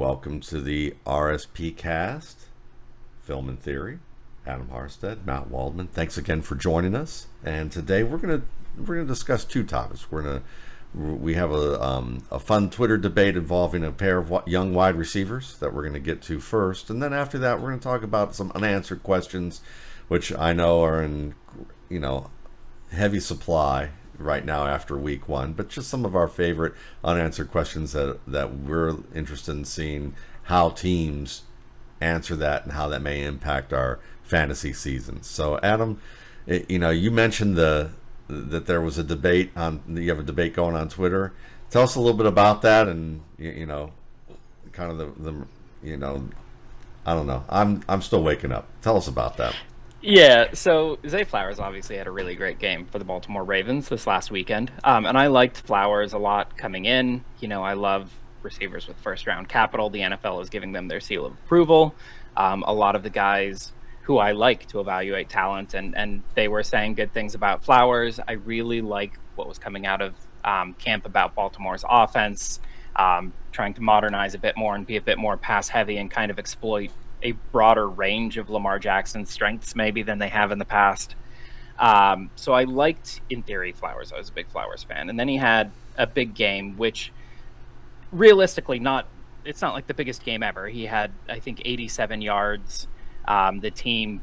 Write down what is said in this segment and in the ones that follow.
Welcome to the RSP cast, Film and Theory. Adam Harstad, Matt Waldman. Thanks again for joining us. And today we're gonna we're gonna discuss two topics. We're gonna we have a um, a fun Twitter debate involving a pair of young wide receivers that we're gonna get to first, and then after that we're gonna talk about some unanswered questions, which I know are in you know heavy supply right now after week one, but just some of our favorite unanswered questions that that we're interested in seeing how teams answer that and how that may impact our fantasy season. So, Adam, it, you know, you mentioned the that there was a debate on you have a debate going on Twitter. Tell us a little bit about that, and you know, kind of the, the you know, I don't know. I'm I'm still waking up. Tell us about that. Yeah, so Zay Flowers obviously had a really great game for the Baltimore Ravens this last weekend, um, and I liked Flowers a lot coming in. You know, I love receivers with first round capital. The NFL is giving them their seal of approval. Um, a lot of the guys who I like to evaluate talent, and and they were saying good things about Flowers. I really like what was coming out of um, camp about Baltimore's offense, um, trying to modernize a bit more and be a bit more pass heavy and kind of exploit a broader range of Lamar Jackson's strengths maybe than they have in the past. Um, so I liked, in theory, Flowers. I was a big Flowers fan, and then he had a big game, which realistically, not it's not like the biggest game ever. He had, I think, 87 yards. Um, the team,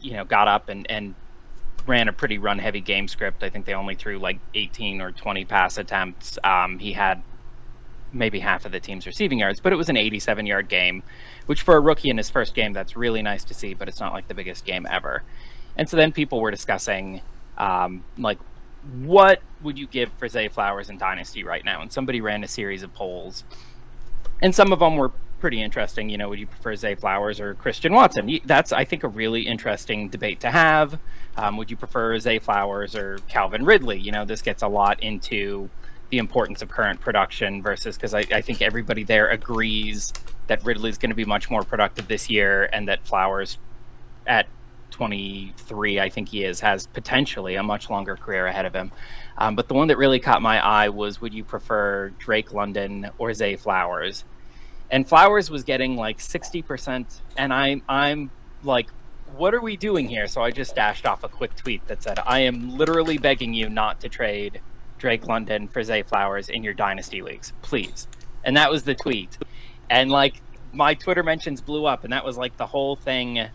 you know, got up and and ran a pretty run heavy game script. I think they only threw like 18 or 20 pass attempts. Um, he had maybe half of the team's receiving yards, but it was an 87 yard game, which for a rookie in his first game, that's really nice to see, but it's not like the biggest game ever. And so then people were discussing, um, like, what would you give for Zay Flowers and Dynasty right now? And somebody ran a series of polls, and some of them were pretty interesting. You know, would you prefer Zay Flowers or Christian Watson? That's, I think, a really interesting debate to have. Um, would you prefer Zay Flowers or Calvin Ridley? You know, this gets a lot into the importance of current production versus because I, I, think everybody there agrees that Ridley's going to be much more productive this year and that Flowers at 23, I think he is, has potentially a much longer career ahead of him. Um, but the one that really caught my eye was would you prefer Drake London or Zay Flowers? And Flowers was getting like 60%. And I'm, I'm like, what are we doing here? So I just dashed off a quick tweet that said, I am literally begging you not to trade Drake London for Flowers in your dynasty leagues, please. And that was the tweet. And like my Twitter mentions blew up, and that was like the whole thing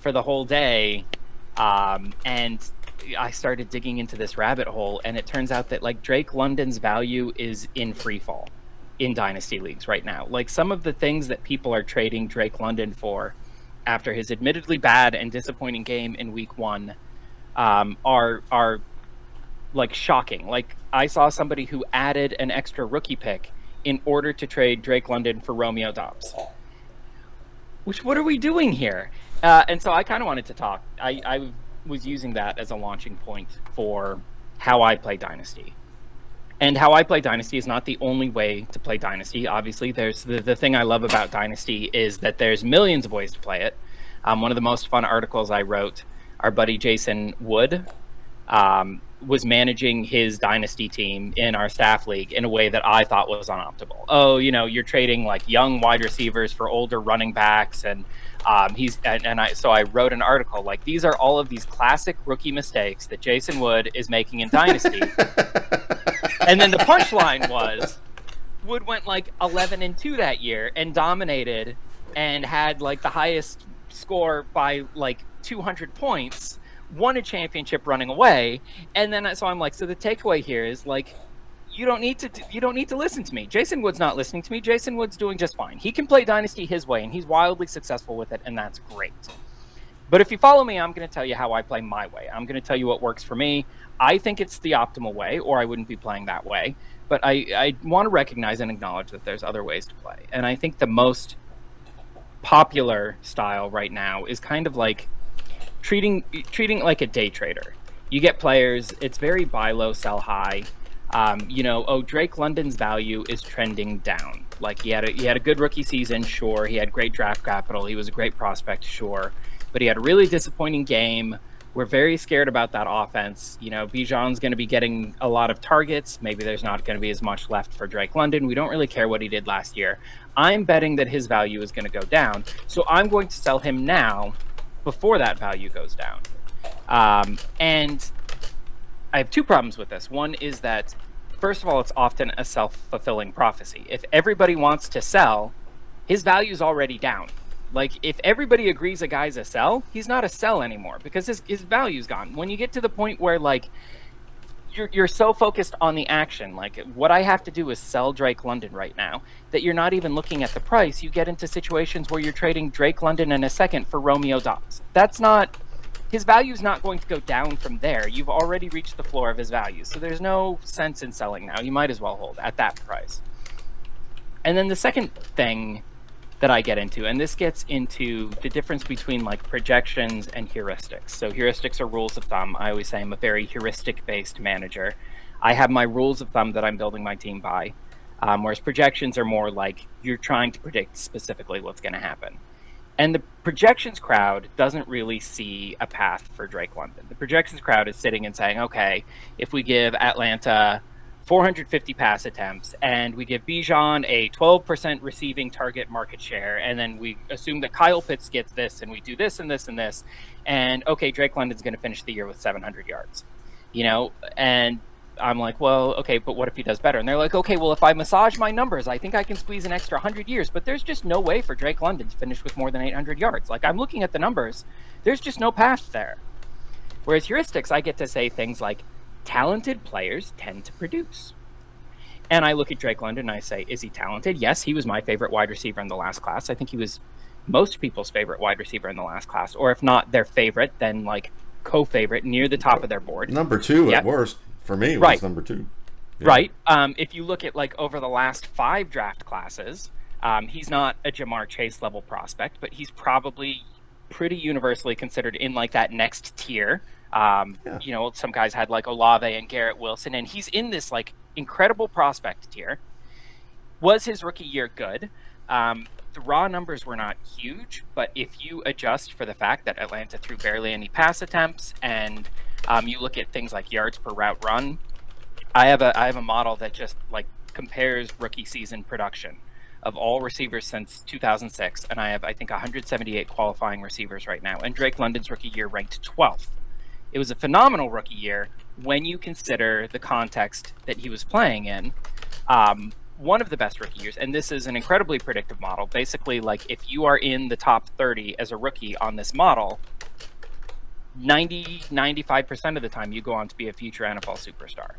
for the whole day. Um, and I started digging into this rabbit hole, and it turns out that like Drake London's value is in free fall in dynasty leagues right now. Like some of the things that people are trading Drake London for after his admittedly bad and disappointing game in week one um, are are like shocking. Like I saw somebody who added an extra rookie pick in order to trade Drake London for Romeo Doubs. Which what are we doing here? Uh, and so I kind of wanted to talk. I, I was using that as a launching point for how I play Dynasty. And how I play Dynasty is not the only way to play Dynasty. Obviously, there's the, the thing I love about Dynasty is that there's millions of ways to play it. Um, one of the most fun articles I wrote, our buddy Jason Wood um, was managing his dynasty team in our staff league in a way that I thought was unoptimal. Oh, you know, you're trading like young wide receivers for older running backs, and um, he's and, and, I so I wrote an article like these are all of these classic rookie mistakes that Jason Wood is making in dynasty. and then the punchline was Wood went like 11 and 2 that year and dominated and had like the highest score by like 200 points won a championship running away. And then so I'm like, so the takeaway here is like, you don't need to you don't need to listen to me. Jason Wood's not listening to me. Jason Wood's doing just fine. He can play Dynasty his way, and he's wildly successful with it, and that's great. But if you follow me, I'm going to tell you how I play my way. I'm going to tell you what works for me. I think it's the optimal way, or I wouldn't be playing that way. But I, I want to recognize and acknowledge that there's other ways to play. And I think the most popular style right now is kind of like treating treating like a day trader. You get players. It's very buy low, sell high. Um, you know, oh, Drake London's value is trending down. Like he had a, he had a good rookie season, sure. He had great draft capital. He was a great prospect, sure. But he had a really disappointing game We're very scared about that offense. You know, Bijan's going to be getting a lot of targets. Maybe there's not going to be as much left for Drake London. We don't really care what he did last year. I'm betting that his value is going to go down. So I'm going to sell him now before that value goes down. Um, and I have two problems with this. One is that, first of all, it's often a self fulfilling prophecy. If everybody wants to sell, his value is already down. Like if everybody agrees a guy's a sell, he's not a sell anymore because his his value's gone. When you get to the point where like you're you're so focused on the action, like what I have to do is sell Drake London right now, that you're not even looking at the price. You get into situations where you're trading Drake London in a second for Romeo Doubs. That's not his value is not going to go down from there. You've already reached the floor of his value, so there's no sense in selling now. You might as well hold at that price. And then the second thing that I get into. And this gets into the difference between like projections and heuristics. So heuristics are rules of thumb. I always say I'm a very heuristic based manager. I have my rules of thumb that I'm building my team by. Um, whereas projections are more like you're trying to predict specifically what's going to happen. And the projections crowd doesn't really see a path for Drake London. The projections crowd is sitting and saying, okay, if we give Atlanta 450 pass attempts, and we give Bijan a 12% receiving target market share, and then we assume that Kyle Pitts gets this, and we do this and this and this, and okay, Drake London's going to finish the year with 700 yards, you know, and I'm like, well, okay, but what if he does better? And they're like, okay, well, if I massage my numbers, I think I can squeeze an extra 100 years, but there's just no way for Drake London to finish with more than 800 yards. Like, I'm looking at the numbers, there's just no path there. Whereas heuristics, I get to say things like, talented players tend to produce. And I look at Drake London and I say, is he talented? Yes, he was my favorite wide receiver in the last class. I think he was most people's favorite wide receiver in the last class, or if not their favorite, then like co-favorite near the top of their board. Number two at worst for me was right. number two. Yeah. Right. Um, if you look at like over the last five draft classes, um, he's not a Ja'Marr Chase level prospect, but he's probably pretty universally considered in like that next tier um, yeah. You know, some guys had like Olave and Garrett Wilson, and he's in this like incredible prospect tier. Was his rookie year good? Um, the raw numbers were not huge, but if you adjust for the fact that Atlanta threw barely any pass attempts, and um, you look at things like yards per route run, I have a I have a model that just like compares rookie season production of all receivers since 2006, and I have I think 178 qualifying receivers right now, and Drake London's rookie year ranked 12th. It was a phenomenal rookie year when you consider the context that he was playing in. Um, one of the best rookie years, and this is an incredibly predictive model. Basically, like if you are in the top 30 as a rookie on this model, 90, 95% of the time you go on to be a future NFL superstar.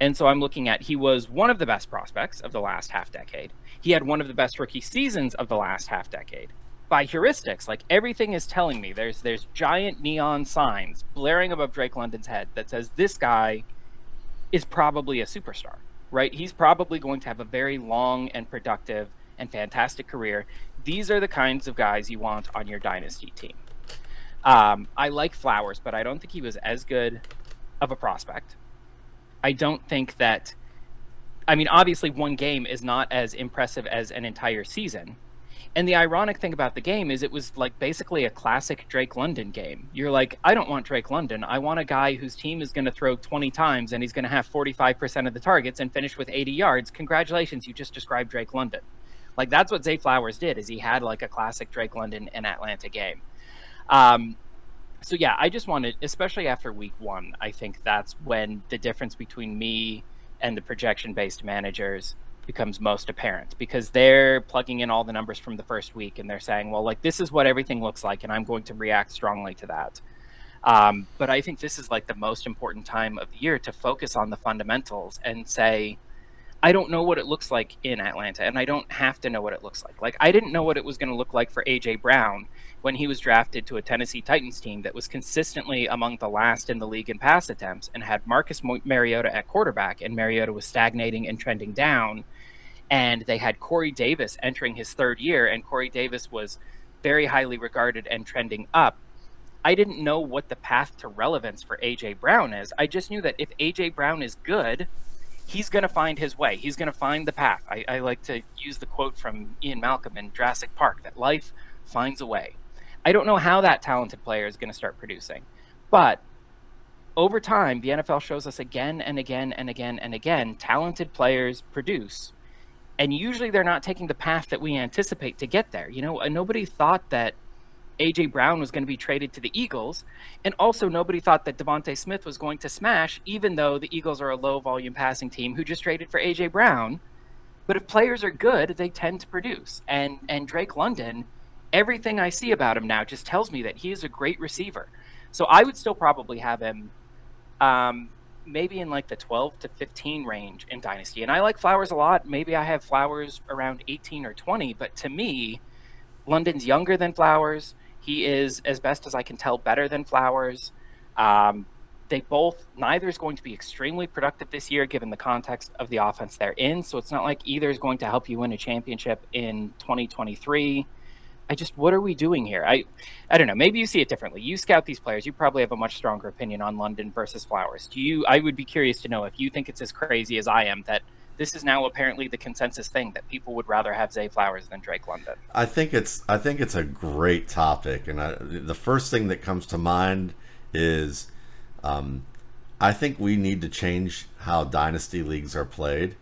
And so I'm looking at he was one of the best prospects of the last half decade. He had one of the best rookie seasons of the last half decade by heuristics. Like everything is telling me there's there's giant neon signs blaring above Drake London's head that says this guy is probably a superstar, right? He's probably going to have a very long and productive and fantastic career. These are the kinds of guys you want on your dynasty team. Um, I like Flowers, but I don't think he was as good of a prospect. I don't think that. I mean, obviously, one game is not as impressive as an entire season and the ironic thing about the game is it was like basically a classic Drake London game. You're like, I don't want Drake London. I want a guy whose team is going to throw 20 times and he's going to have 45% of the targets and finish with 80 yards. Congratulations, you just described Drake London. Like that's what Zay Flowers did is he had like a classic Drake London and Atlanta game. Um, so yeah, I just wanted, especially after week one, I think that's when the difference between me and the projection based managers becomes most apparent because they're plugging in all the numbers from the first week and they're saying, well, like this is what everything looks like, and I'm going to react strongly to that. Um, but I think this is like the most important time of the year to focus on the fundamentals and say, I don't know what it looks like in Atlanta, and I don't have to know what it looks like. Like, I didn't know what it was going to look like for A.J. Brown when he was drafted to a Tennessee Titans team that was consistently among the last in the league in pass attempts and had Marcus Mariota at quarterback, and Mariota was stagnating and trending down and they had Corey Davis entering his third year, and Corey Davis was very highly regarded and trending up. I didn't know what the path to relevance for AJ Brown is. I just knew that if AJ Brown is good, he's going to find his way. He's going to find the path. I, I, like to use the quote from Ian Malcolm in Jurassic Park that life finds a way. I don't know how that talented player is going to start producing, But over time, the NFL shows us again and again and again and again talented players produce. And usually they're not taking the path that we anticipate to get there. You know, nobody thought that AJ Brown was going to be traded to the Eagles, and also nobody thought that DeVonta Smith was going to smash, even though the Eagles are a low volume passing team who just traded for AJ Brown. But if players are good, they tend to produce. And and Drake London, everything I see about him now just tells me that he is a great receiver. So I would still probably have him um, maybe in like the 12 to 15 range in Dynasty. And I like Flowers a lot. Maybe I have Flowers around 18 or 20, but to me, London's younger than Flowers. He is, as best as I can tell, better than Flowers. Um, they both, neither is going to be extremely productive this year given the context of the offense they're in. So it's not like either is going to help you win a championship in 2023. I just, what are we doing here? I, I don't know. Maybe you see it differently. You scout these players. You probably have a much stronger opinion on London versus Flowers. Do you? I would be curious to know if you think it's as crazy as I am that this is now apparently the consensus thing that people would rather have Zay Flowers than Drake London. I think it's I think it's a great topic, and I, the first thing that comes to mind is, um, I think we need to change how dynasty leagues are played,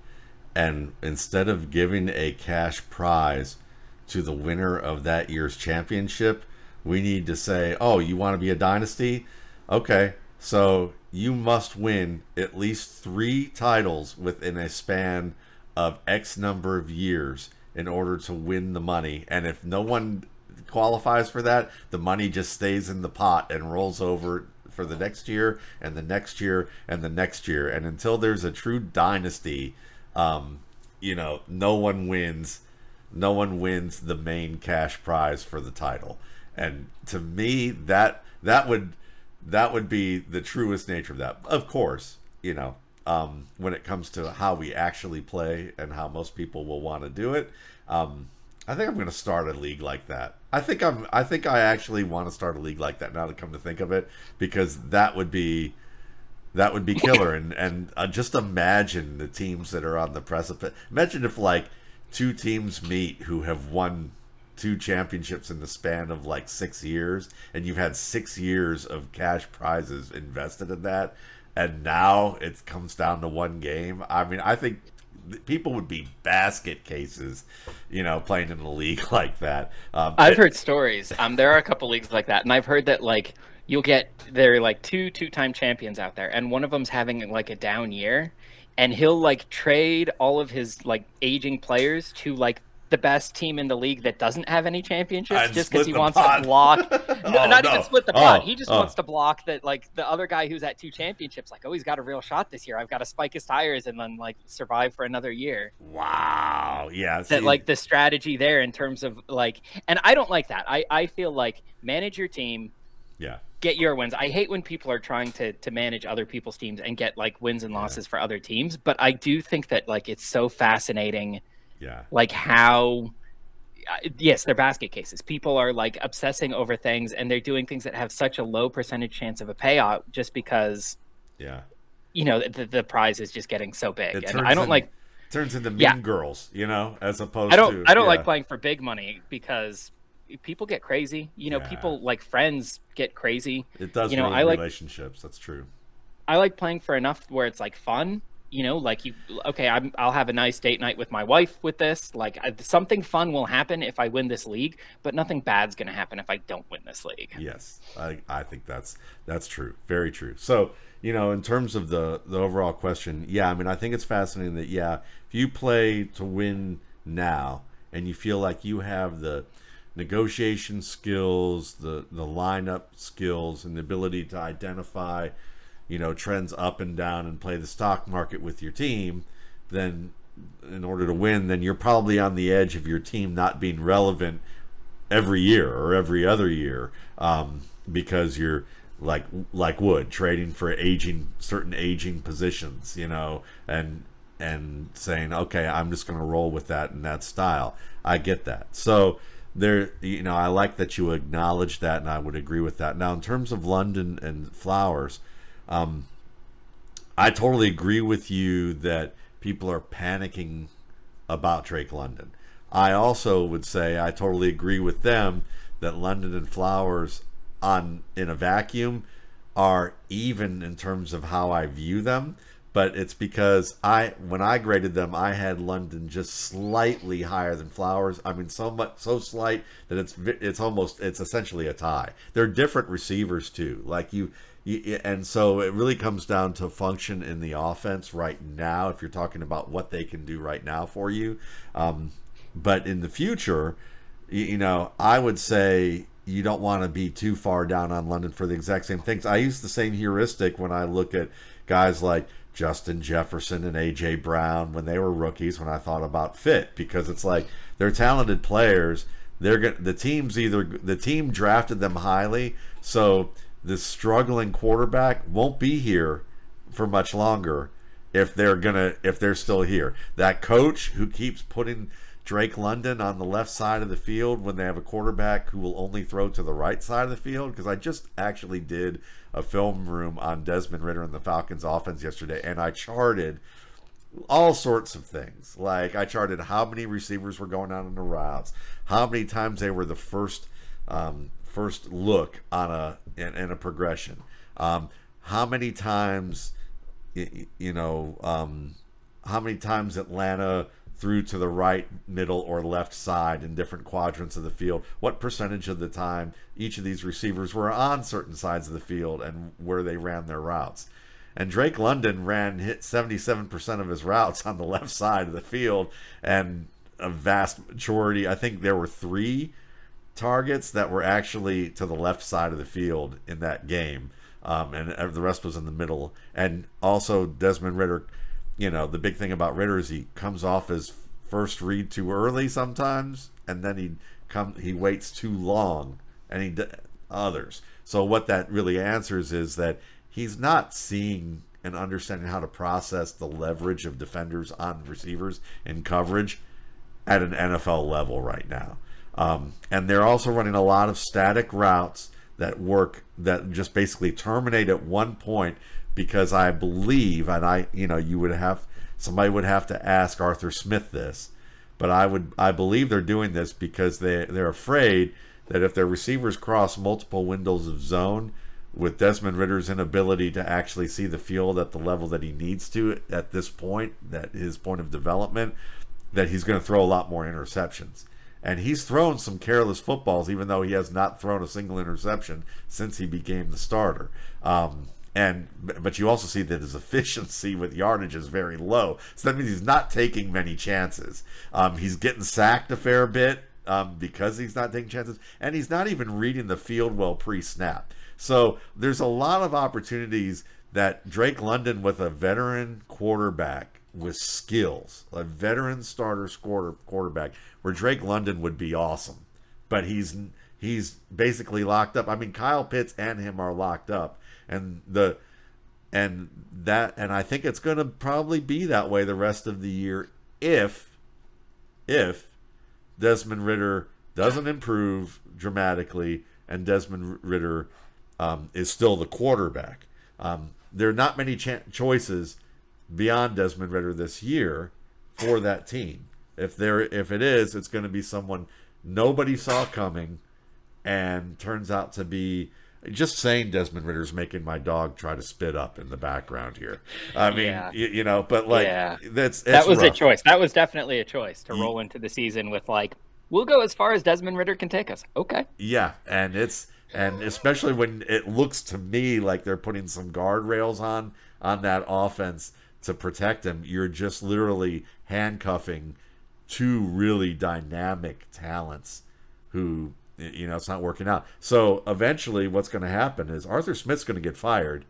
and instead of giving a cash prize to the winner of that year's championship, we need to say, "Oh, you want to be a dynasty? Okay, so you must win at least three titles within a span of X number of years in order to win the money. And if no one qualifies for that, the money just stays in the pot and rolls over for the next year and the next year and the next year. And until there's a true dynasty, um, you know, no one wins. No one wins the main cash prize for the title. And to me, that that would that would be the truest nature of that. Of course, you know, um, when it comes to how we actually play and how most people will want to do it, um, I think I'm going to start a league like that. I think I'm. I think I actually want to start a league like that now to come to think of it, because that would be that would be killer. and and uh, just imagine the teams that are on the precipice. Imagine if like two teams meet who have won two championships in the span of like six years, and you've had six years of cash prizes invested in that, and now it comes down to one game. I mean, I think people would be basket cases, you know, playing in a league like that. Um, I've it, heard stories. Um, there are a couple leagues like that, and I've heard that like you'll get there are like two two-time champions out there, and one of them's having like a down year, and he'll like trade all of his like aging players to like the best team in the league that doesn't have any championships I'd just because he wants pot. to block. no, oh, not no. even split the pot. Oh, he just oh. wants to block that, like the other guy who's at two championships. Like, oh, he's got a real shot this year. I've got to spike his tires and then like survive for another year. Wow. Yeah. See, that like the strategy there in terms of like, and I don't like that. I I feel like manage your team. Yeah get your wins. I hate when people are trying to to manage other people's teams and get like wins and losses yeah. for other teams, but I do think that like it's so fascinating yeah. Like how uh, yes, they're basket cases. People are like obsessing over things and they're doing things that have such a low percentage chance of a payout just because yeah. You know, the, the prize is just getting so big. It and I don't in, like turns into mean yeah. girls, you know, as opposed I don't to, I don't yeah. like playing for big money because people get crazy. You know, yeah. people like friends get crazy. It does you know, I like relationships, that's true. I like playing for enough where it's like fun you know like you okay i will have a nice date night with my wife with this like I, something fun will happen if i win this league but nothing bad's going to happen if i don't win this league yes i i think that's that's true very true so you know in terms of the the overall question yeah i mean i think it's fascinating that yeah if you play to win now and you feel like you have the negotiation skills the the lineup skills and the ability to identify you know trends up and down and play the stock market with your team then in order to win then you're probably on the edge of your team not being relevant every year or every other year um, because you're like like wood trading for aging certain aging positions you know and and saying okay i'm just going to roll with that in that style. I get that. So there you know i like that you acknowledge that and i would agree with that now in terms of london and flowers um, I totally agree with you that people are panicking about Drake London. I also would say I totally agree with them that London and Flowers on in a vacuum are even in terms of how I view them, but it's because I when I graded them, I had London just slightly higher than Flowers. I mean, so much so slight that it's it's almost it's essentially a tie. They're different receivers too. Like you. You, and so it really comes down to function in the offense right now. If you're talking about what they can do right now for you, um, but in the future, you, you know, I would say you don't want to be too far down on London for the exact same things. I use the same heuristic when I look at guys like Justin Jefferson and AJ Brown when they were rookies when I thought about fit because it's like they're talented players. They're going the teams either the team drafted them highly, so the struggling quarterback won't be here for much longer if they're gonna if they're still here. That coach who keeps putting Drake London on the left side of the field when they have a quarterback who will only throw to the right side of the field. Because I just actually did a film room on Desmond Ridder and the Falcons offense yesterday, and I charted all sorts of things. Like I charted how many receivers were going out on the routes, how many times they were the first um, first look on a in, in a progression, um, how many times you, you know um, how many times Atlanta threw to the right, middle, or left side in different quadrants of the field. What percentage of the time each of these receivers were on certain sides of the field and where they ran their routes. And Drake London ran hit 77% of his routes on the left side of the field, and a vast majority, I think there were three targets that were actually to the left side of the field in that game. Um, and the rest was in the middle. And also, Desmond Ridder you know, the big thing about Ridder is he comes off his first read too early sometimes, and then he come he waits too long, and he does others. So what that really answers is that he's not seeing and understanding how to process the leverage of defenders on receivers in coverage at an NFL level right now. Um, and they're also running a lot of static routes that work that just basically terminate at one point because I believe, and I, you know, you would have somebody would have to ask Arthur Smith this, but I would, I believe they're doing this because they they're afraid that if their receivers cross multiple windows of zone, with Desmond Ridder's inability to actually see the field at the level that he needs to at this point, that his point of development, that he's going to throw a lot more interceptions. And he's thrown some careless footballs, even though he has not thrown a single interception since he became the starter. Um, and but you also see that his efficiency with yardage is very low. So that means he's not taking many chances. Um, he's getting sacked a fair bit um, because he's not taking chances, and he's not even reading the field well pre-snap. So there's a lot of opportunities that Drake London with a veteran quarterback with skills, a veteran starter quarter, quarterback, where Drake London would be awesome, but he's he's basically locked up. I mean, Kyle Pitts and him are locked up and the and that and I think it's going to probably be that way the rest of the year if if Desmond Ridder doesn't improve dramatically and Desmond Ridder um, is still the quarterback. Um, there are not many choices beyond Desmond Ridder this year for that team. If there, if it is, it's going to be someone nobody saw coming, and turns out to be just saying Desmond Ridder's making my dog try to spit up in the background here. I mean, yeah. you, you, know, but like yeah. that's that was rough. a choice. That was definitely a choice to roll into the season with like we'll go as far as Desmond Ridder can take us. Okay. Yeah, and it's and especially when it looks to me like they're putting some guardrails on on that offense to protect him. You're just literally handcuffing two really dynamic talents who you know, it's not working out. So eventually, what's going to happen is Arthur Smith's going to get fired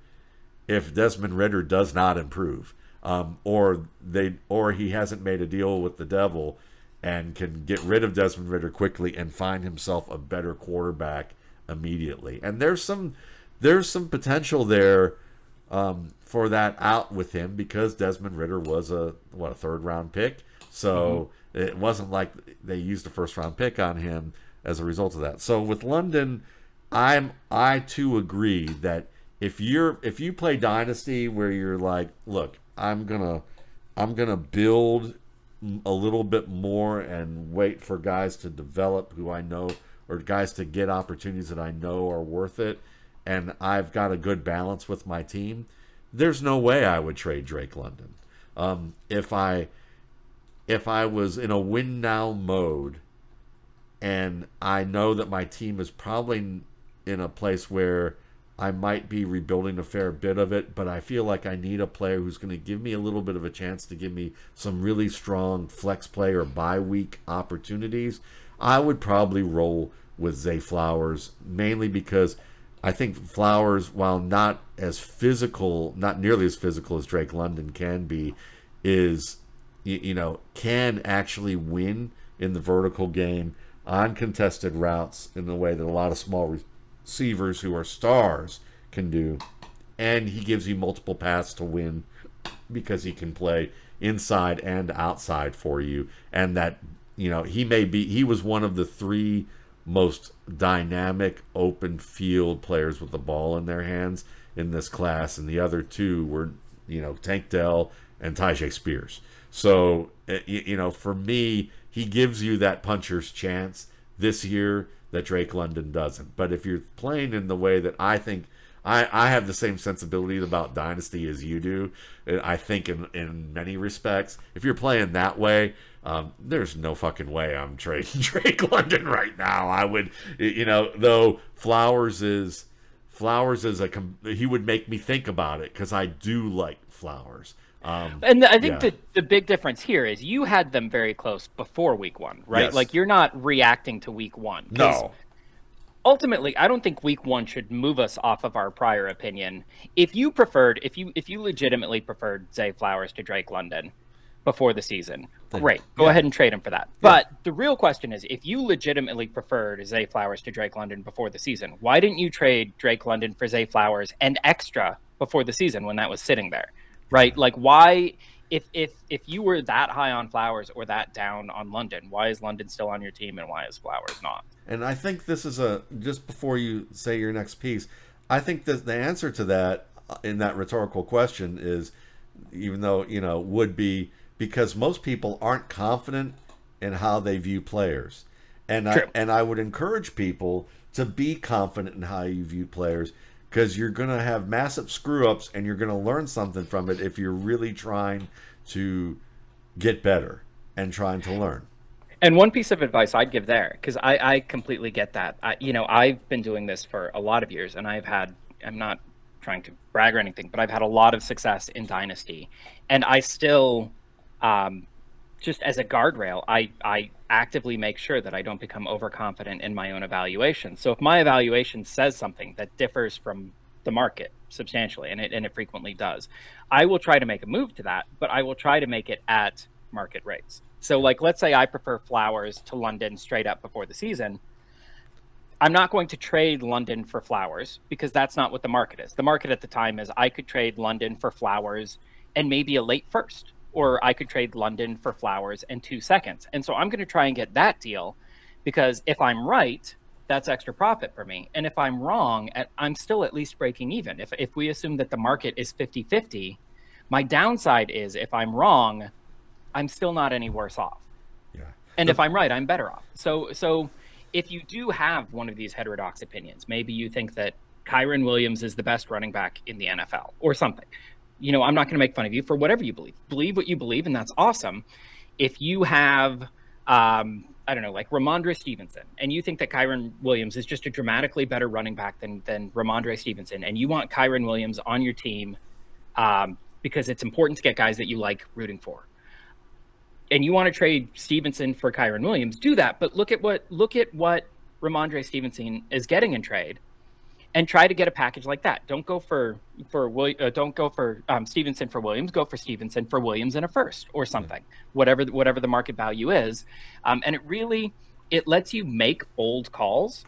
if Desmond Ridder does not improve, um, or they, or he hasn't made a deal with the devil and can get rid of Desmond Ridder quickly and find himself a better quarterback immediately. And there's some, there's some potential there um, for that out with him because Desmond Ridder was a what a third round pick, so mm-hmm. it wasn't like they used a first round pick on him as a result of that. So with London, I'm I too agree that if you're if you play dynasty where you're like, look, I'm gonna I'm gonna build a little bit more and wait for guys to develop who I know or guys to get opportunities that I know are worth it. and I've got a good balance with my team, there's no way I would trade Drake London. Um, if I if I was in a win now mode and I know that my team is probably in a place where I might be rebuilding a fair bit of it, but I feel like I need a player who's going to give me a little bit of a chance to give me some really strong flex play or bye week opportunities. I would probably roll with Zay Flowers mainly because I think Flowers, while not as physical, not nearly as physical as Drake London can be, is you, know can actually win in the vertical game on contested routes in the way that a lot of small receivers who are stars can do. And he gives you multiple paths to win because he can play inside and outside for you. And that, you know, he may be, he was one of the three most dynamic open field players with the ball in their hands in this class. And the other two were, you know, Tank Dell and Tyjae Spears. So, eh, you know, for me, he gives you that puncher's chance this year that Drake London doesn't. But if you're playing in the way that I think I, I have the same sensibilities about Dynasty as you do, I think in, in many respects. If you're playing that way, um, there's no fucking way I'm trading Drake London right now. I would, you know, though Flowers is Flowers is a he would make me think about it because I do like Flowers. Um, and I think yeah. the, the big difference here is you had them very close before week one, right? Yes. Like you're not reacting to week one. No. Ultimately, I don't think week one should move us off of our prior opinion. If you preferred, if you if you legitimately preferred Zay Flowers to Drake London before the season, great. Go yeah. ahead and trade him for that. Yeah. But the real question is, if you legitimately preferred Zay Flowers to Drake London before the season, why didn't you trade Drake London for Zay Flowers and extra before the season when that was sitting there? Right? Like why if if if you were that high on Flowers or that down on London, why is London still on your team and why is Flowers not? And I think this is a just before you say your next piece, I think that the answer to that uh, in that rhetorical question is even though, you know, would be because most people aren't confident in how they view players. And True. I and I would encourage people to be confident in how you view players because you're going to have massive screw ups and you're going to learn something from it if you're really trying to get better and trying to learn. And one piece of advice I'd give there, because I, I completely get that. I, you know, I've been doing this for a lot of years, and I've had. I'm not trying to brag or anything, but I've had a lot of success in Dynasty, and I still um, just as a guardrail, I, I actively make sure that I don't become overconfident in my own evaluation. So if my evaluation says something that differs from the market substantially, and it, and it frequently does, I will try to make a move to that, but I will try to make it at market rates. So, like, let's say I prefer flowers to London straight up before the season. I'm not going to trade London for flowers because that's not what the market is. The market at the time is I could trade London for flowers and maybe a late first or I could trade London for flowers in two seconds. And so I'm going to try and get that deal because if I'm right, that's extra profit for me. And if I'm wrong, I'm still at least breaking even. If, if we assume that the market is 50 50, my downside is if I'm wrong, I'm still not any worse off. Yeah. And if I'm right, I'm better off. So, so if you do have one of these heterodox opinions, maybe you think that Kyren Williams is the best running back in the NFL or something you know, I'm not going to make fun of you for whatever you believe. Believe what you believe, and that's awesome. If you have, um, I don't know, like Rhamondre Stevenson, and you think that Kyren Williams is just a dramatically better running back than than Rhamondre Stevenson, and you want Kyren Williams on your team um, because it's important to get guys that you like rooting for, and you want to trade Stevenson for Kyren Williams, do that. But look at what look at what Rhamondre Stevenson is getting in trade and try to get a package like that. Don't go for for uh, don't go for um, Stevenson for Williams. Go for Stevenson for Williams in a first or something, whatever whatever the market value is. Um, and it really it lets you make bold calls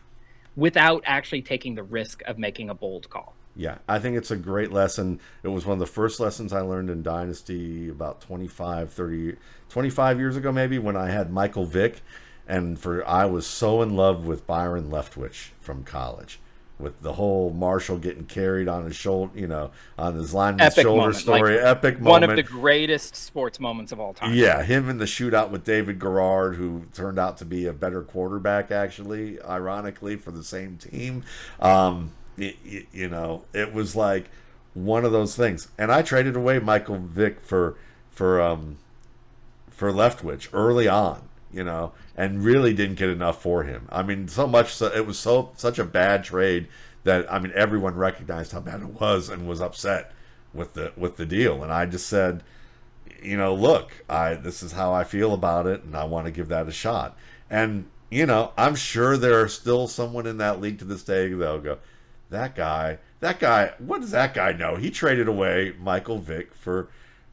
without actually taking the risk of making a bold call. Yeah, I think it's a great lesson. It was one of the first lessons I learned in Dynasty about 25, 30, 25 years ago, maybe, when I had Michael Vick. And for I was so in love with Byron Leftwich from college with the whole Marshall getting carried on his shoulder, you know, on his lineman's epic shoulder moment. story. Like, epic moment. One of the greatest sports moments of all time. Yeah, him in the shootout with David Garrard, who turned out to be a better quarterback, actually, ironically, for the same team. Um, you, you know, it was like one of those things. And I traded away Michael Vick for for um for Leftwich early on, you know, and really didn't get enough for him. I mean, so much so it was so such a bad trade that I mean everyone recognized how bad it was and was upset with the with the deal. And I just said, you know, look, I this is how I feel about it, and I want to give that a shot. And you know, I'm sure there are still someone in that league to this day that'll go, that guy, that guy, what does that guy know? He traded away Michael Vick for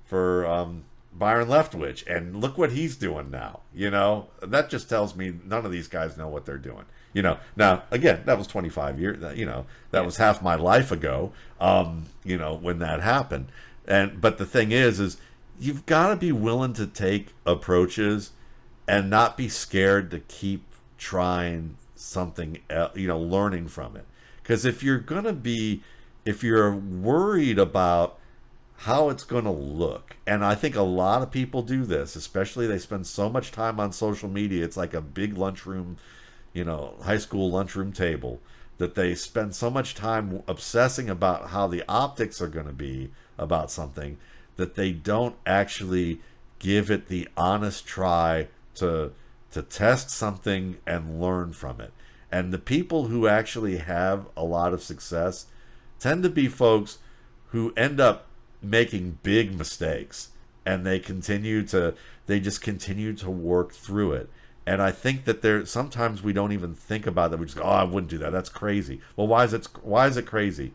for um, Byron Leftwich, and look what he's doing now. You know, that just tells me none of these guys know what they're doing. You know, now again, that was 25 years. You know, that was half my life ago. Um, you know, when that happened, and but the thing is, is you've got to be willing to take approaches and not be scared to keep trying something. You know, learning from it. Because if you're gonna be, if you're worried about how it's going to look. And I think a lot of people do this, especially they spend so much time on social media. It's like a big lunchroom, you know, high school lunchroom table that they spend so much time obsessing about how the optics are going to be about something that they don't actually give it the honest try to to test something and learn from it. And the people who actually have a lot of success tend to be folks who end up making big mistakes and they continue to they just continue to work through it. And i think that there sometimes we don't even think about that. We just go oh i wouldn't do that. That's crazy. Well why is it why is it crazy?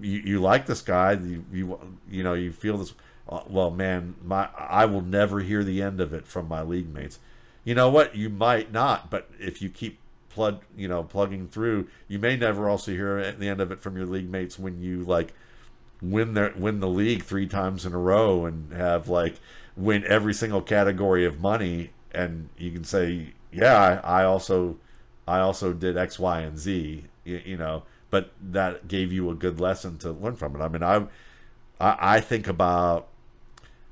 You, you like this guy. You, you you know you feel this uh, well man my i will never hear the end of it from my league mates. You know what? You might not but if you keep plug you know plugging through you may never also hear the end of it from your league mates when you like win their win the league three times in a row and have like win every single category of money. And you can say yeah I, I also I also did X Y and Z you, you, know but that gave you a good lesson to learn from it. I mean I I, I think about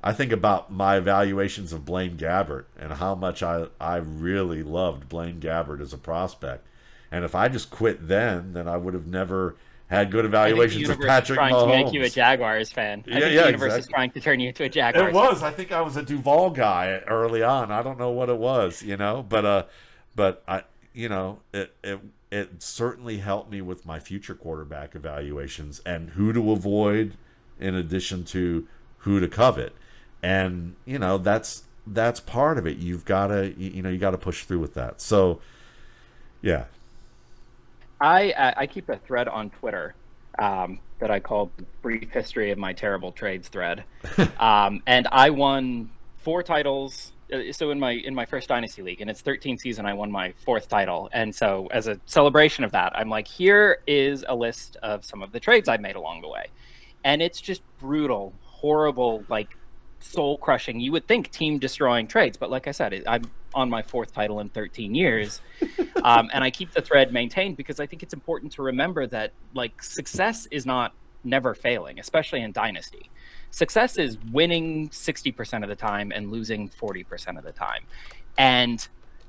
I think about my evaluations of Blaine Gabbert and how much I I really loved Blaine Gabbert as a prospect. And if I just quit then then I would have never had good evaluations of Patrick trying Mahomes. to make you a Jaguars fan. I Yeah, think yeah, the universe exactly. is trying to turn you into a Jaguars. It was. I think I was a Duval guy early on. I don't know what it was, you know, but uh, but I, you know, it it it certainly helped me with my future quarterback evaluations and who to avoid, in addition to who to covet, and you know that's that's part of it. You've got to you you know you got to push through with that. So, yeah, I uh, I keep a thread on Twitter um, that I call the brief history of my terrible trades thread, um, and I won four titles. uh, So in my in my first dynasty league, in its 13th season, I won my fourth title, and so as a celebration of that, I'm like, here is a list of some of the trades I've made along the way, and it's just brutal, horrible, like soul crushing. You would think team destroying trades, but like I said, it, I'm on my fourth title in 13 years, um, and I keep the thread maintained because I think it's important to remember that like success is not never failing, especially in dynasty. Success is winning 60% of the time and losing 40% of the time, and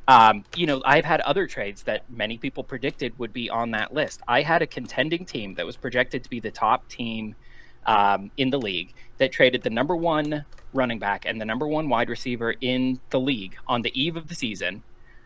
um, you know, I've had other trades that many people predicted would be on that list. I had a contending team that was projected to be the top team um, in the league that traded the number one running back and the number one wide receiver in the league on the eve of the season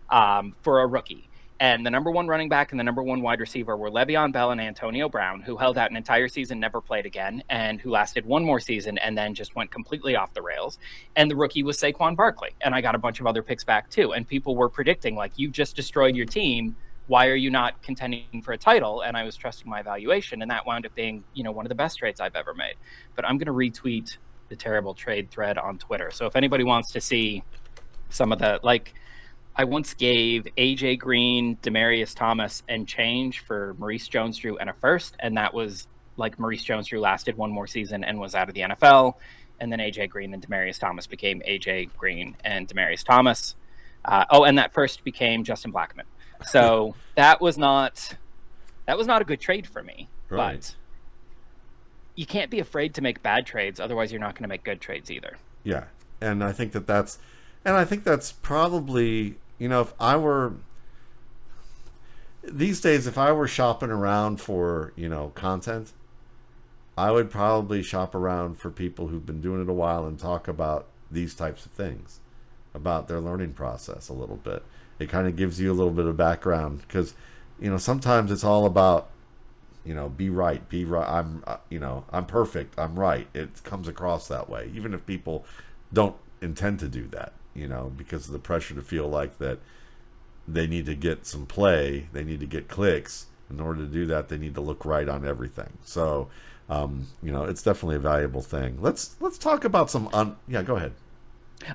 um, for a rookie. And the number one running back and the number one wide receiver were Le'Veon Bell and Antonio Brown, who held out an entire season, never played again, and who lasted one more season and then just went completely off the rails. And the rookie was Saquon Barkley. And I got a bunch of other picks back too. And people were predicting, like, you've just destroyed your team. Why are you not contending for a title? And I was trusting my evaluation, and that wound up being, you know, one of the best trades I've ever made. But I'm going to retweet the terrible trade thread on Twitter. So if anybody wants to see some of the like I once gave AJ Green, Demaryius Thomas, and change for Maurice Jones Drew and a first, and that was like Maurice Jones Drew lasted one more season and was out of the NFL, and then AJ Green and Demaryius Thomas became AJ Green and Demaryius Thomas. Uh, oh, and that first became Justin Blackmon. So that was not that was not a good trade for me. Right. But you can't be afraid to make bad trades, otherwise you're not going to make good trades either. Yeah, and I think that that's, and I think that's probably you know if I were, these days, if I were shopping around for you know content, I would probably shop around for people who've been doing it a while and talk about these types of things, about their learning process a little bit. It kind of gives you a little bit of background because you know sometimes it's all about you know be right be right i'm uh, you know i'm perfect i'm right. It comes across that way even if people don't intend to do that you know because of the pressure to feel like that they need to get some play they need to get clicks. In order to do that they need to look right on everything. So um, you know it's definitely a valuable thing. Let's let's talk about some un yeah go ahead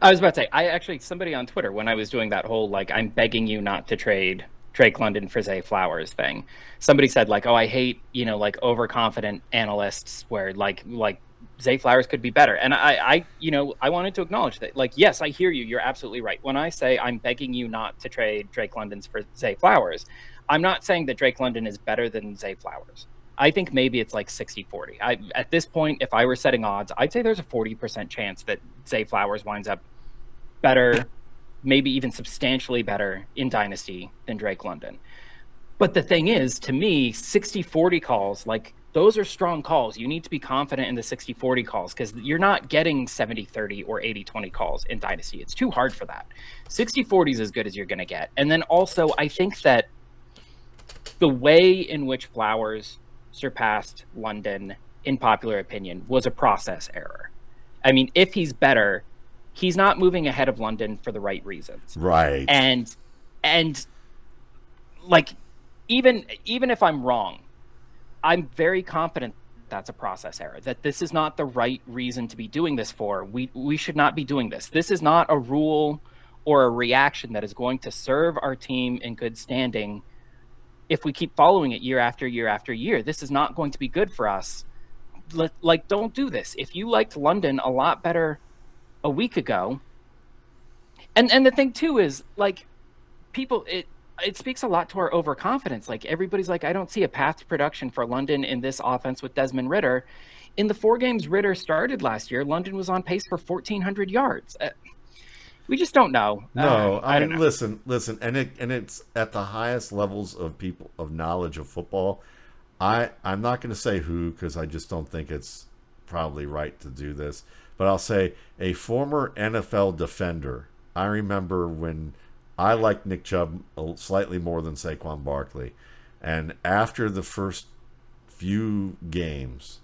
I was about to say, I actually somebody on Twitter when I was doing that whole like I'm begging you not to trade Drake London for Zay Flowers thing. Somebody said like, "Oh, I hate you know like overconfident analysts where like like Zay Flowers could be better." And I I you know I wanted to acknowledge that like yes, I hear you. You're absolutely right. When I say I'm begging you not to trade Drake London's for Zay Flowers, I'm not saying that Drake London is better than Zay Flowers. I think maybe it's like 60-40. I at this point if I were setting odds, I'd say there's a 40% chance that Zay, Flowers winds up better maybe even substantially better in Dynasty than Drake London. But the thing is, to me, 60 40 calls, like those are strong calls. You need to be confident in the 60 40 calls because you're not getting 70 30 or 80 20 calls in Dynasty. It's too hard for that. 60 40 is as good as you're going to get. And then also, I think that the way in which Flowers surpassed London, in popular opinion, was a process error. I mean, if he's better, he's not moving ahead of London for the right reasons. Right. And and like even even if I'm wrong, I'm very confident that's a process error. That this is not the right reason to be doing this for. We we should not be doing this. This is not a rule or a reaction that is going to serve our team in good standing if we keep following it year after year after year. This is not going to be good for us. Like don't do this. If you liked London a lot better a week ago. And and the thing too is like people it it speaks a lot to our overconfidence. Like everybody's like, I don't see a path to production for London in this offense with Desmond Ridder. In the four games Ridder started last year, London was on pace for 1,400 yards. Uh, Uh, we just don't know. No, uh, I, I mean, know. listen, listen, and it and it's at the highest levels of people of knowledge of football. I I'm not going to say who because I just don't think it's probably right to do this but I'll say a former NFL defender. I remember when I liked Nick Chubb slightly more than Saquon Barkley, and after the first few games,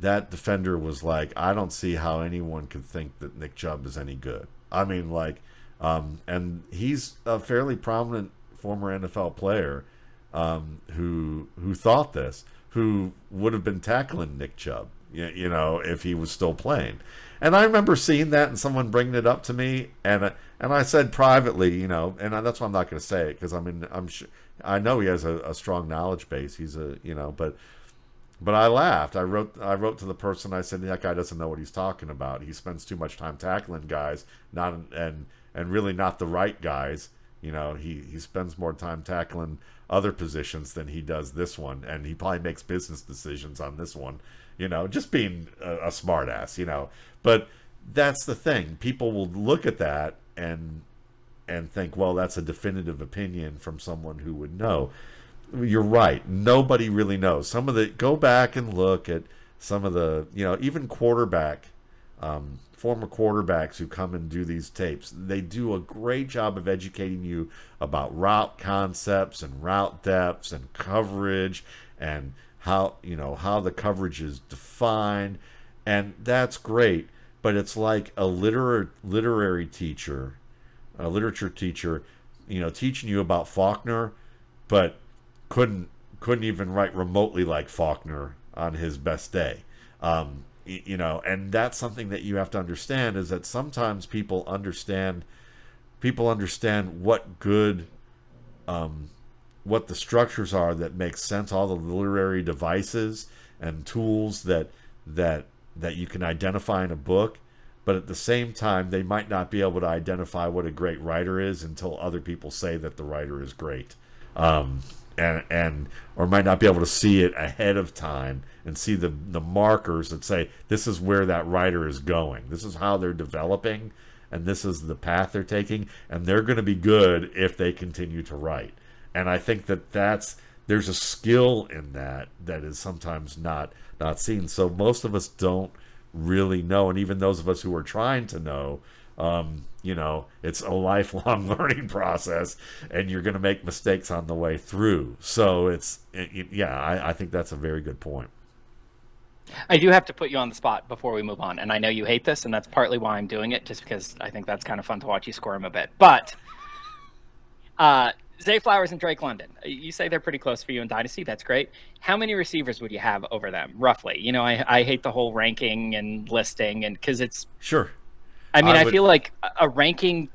that defender was like, I don't see how anyone could think that Nick Chubb is any good. I mean, like, um, and he's a fairly prominent former NFL player um, who who thought this, who would have been tackling Nick Chubb you know, if he was still playing. And I remember seeing that and someone bringing it up to me, and and I said privately, you know, and that's why I'm not going to say it because I mean I'm sure I know he has a, a, strong knowledge base. He's a you know, but but I laughed. I wrote I wrote to the person. I said that guy doesn't know what he's talking about. He spends too much time tackling guys, not and and really not the right guys. You know, he he spends more time tackling other positions than he does this one, and he probably makes business decisions on this one you know, just being a, a smartass, you know. But that's the thing. People will look at that and and think, well, that's a definitive opinion from someone who would know. You're right. Nobody really knows. Some of the go back and look at some of the, you know, even quarterback, um, former quarterbacks who come and do these tapes. They do a great job of educating you about route concepts and route depths and coverage and how you know how the coverage is defined, and that's great. But it's like a literary literary teacher, a literature teacher, you know, teaching you about Faulkner, but couldn't couldn't even write remotely like Faulkner on his best day. Um, you know, and that's something that you have to understand is that sometimes people understand people understand what good um, what the structures are that make sense, all the literary devices and tools that that that you can identify in a book, but at the same time they might not be able to identify what a great writer is until other people say that the writer is great. Um, and and or might not be able to see it ahead of time and see the the markers that say this is where that writer is going. This is how they're developing and this is the path they're taking and they're going to be good if they continue to write and I think that that's there's a skill in that that is sometimes not not seen. So most of us don't really know, and even those of us who are trying to know, um, you know, it's a lifelong learning process, and you're going to make mistakes on the way through. So it's it, yeah, I, I think that's a very good point. I do have to put you on the spot before we move on, and I know you hate this, and that's partly why I'm doing it, just because I think that's kind of fun to watch you squirm a bit. But uh, Zay Flowers and Drake London, you say they're pretty close for you in Dynasty. That's great. How many receivers would you have over them, roughly? You know, I, I hate the whole ranking and listing, and because it's sure. I mean, I, I would... feel like a ranking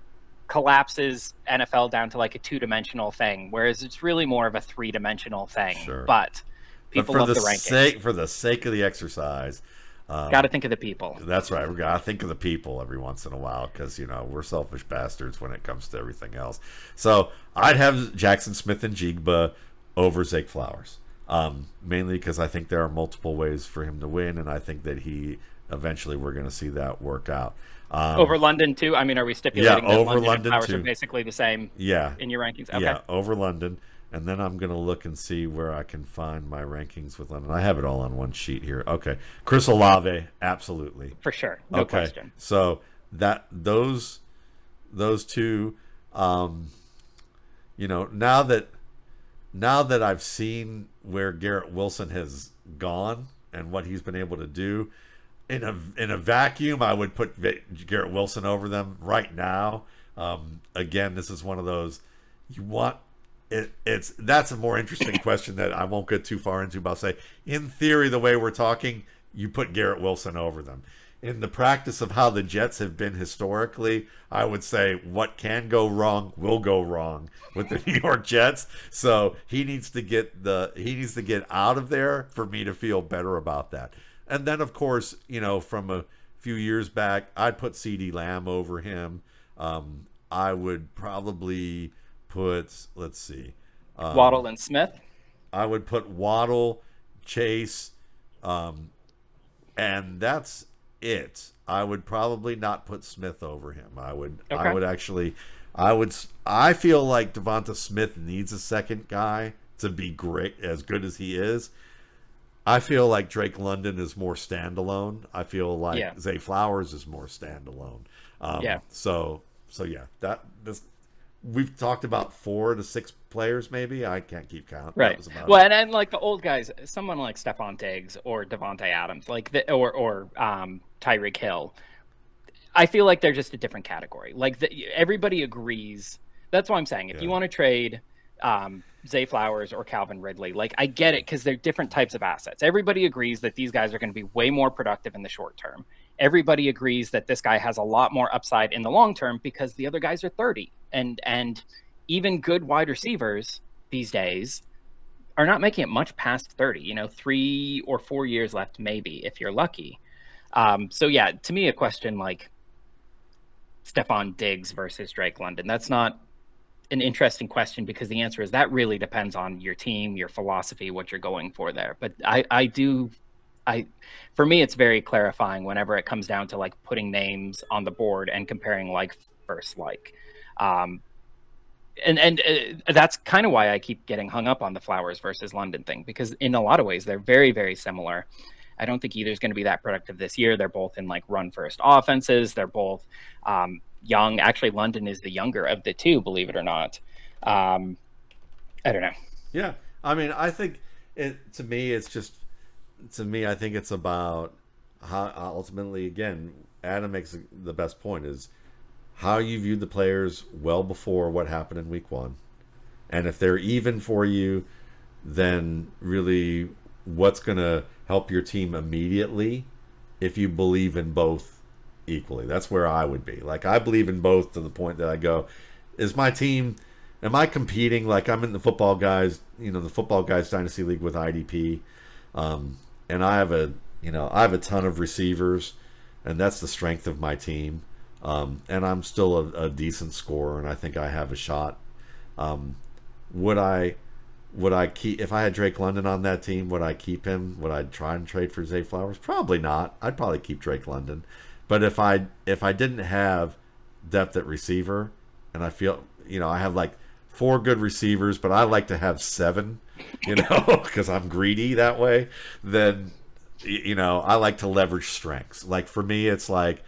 collapses NFL down to like a two dimensional thing, whereas it's really more of a three dimensional thing. Sure. But people but love the, the rankings. Sake, for the sake of the exercise, um, got to think of the people. That's right. We got to think of the people every once in a while because you know we're selfish bastards when it comes to everything else. So I'd have Jackson Smith-Njigba over Zay Flowers, um, mainly because I think there are multiple ways for him to win, and I think that he eventually we're going to see that work out. Um, over London too. I mean, are we stipulating yeah, that over London, London Flowers too. are basically the same? Yeah. In your rankings, okay. Yeah, over London and then I'm going to look and see where I can find my rankings with London. I have it all on one sheet here. Okay, Chris Olave, absolutely for sure, no okay. question. So that those those two, um, you know, now that now that I've seen where Garrett Wilson has gone and what he's been able to do in a in a vacuum, I would put Garrett Wilson over them right now. Um, again, this is one of those you want it, it's that's a more interesting question that I won't get too far into. But I'll say, in theory, the way we're talking, you put Garrett Wilson over them. In the practice of how the Jets have been historically, I would say what can go wrong will go wrong with the New York Jets. So he needs to get the he needs to get out of there for me to feel better about that. And then, of course, you know, from a few years back, I'd put CeeDee Lamb over him. Um, I would probably put let's see, um, Waddle and Smith. I would put Waddle, Chase, um, and that's it. I would probably not put Smith over him. I would. Okay. I would actually. I would. I feel like Devonta Smith needs a second guy to be great, as good as he is. I feel like Drake London is more standalone. I feel like yeah. Zay Flowers is more standalone. Um, yeah. So so yeah, that this we've talked about four to six players, maybe. I can't keep count. Right. Well, and, and like the old guys, someone like Stefon Diggs or Davante Adams, like the, or or um, Tyreek Hill. I feel like they're just a different category. Like the, everybody agrees. That's what I'm saying. If yeah. you want to trade um, Zay Flowers or Calvin Ridley, like I get it because they're different types of assets. Everybody agrees that these guys are going to be way more productive in the short term. Everybody agrees that this guy has a lot more upside in the long term because the other guys are 30 and and even good wide receivers these days are not making it much past 30 you know three or four years left maybe if you're lucky. Um, so yeah to me a question like stefon diggs versus drake london that's not an interesting question because the answer is that really depends on your team your philosophy what you're going for there but i i do I, for me, it's very clarifying whenever it comes down to like putting names on the board and comparing like versus like. Um, and and uh, that's kind of why I keep getting hung up on the Flowers versus London thing because in a lot of ways they're very very similar. I don't think either is going to be that productive this year. They're both in like run first offenses. They're both um, young. Actually, London is the younger of the two, believe it or not. Um, I don't know. Yeah, I mean, I think it to me it's just to me, I think it's about how ultimately, again, Adam makes the best point is how you viewed the players well before what happened in week one. And if they're even for you, then really what's going to help your team immediately if you believe in both equally. That's where I would be. Like, I believe in both to the point that I go, is my team, am I competing? Like, I'm in the football guys, you know, the football guys dynasty league with IDP. Um, and I have a you know I have a ton of receivers, and that's the strength of my team. Um, and I'm still a, a, decent scorer, and I think I have a shot. Um, would I would I keep if I had Drake London on that team? Would I keep him? Would I try and trade for Zay Flowers? Probably not. I'd probably keep Drake London. But if I if I didn't have depth at receiver, and I feel you know I have like four good receivers, but I like to have seven, you know, because I'm greedy that way. Then, you know, I like to leverage strengths. Like for me, it's like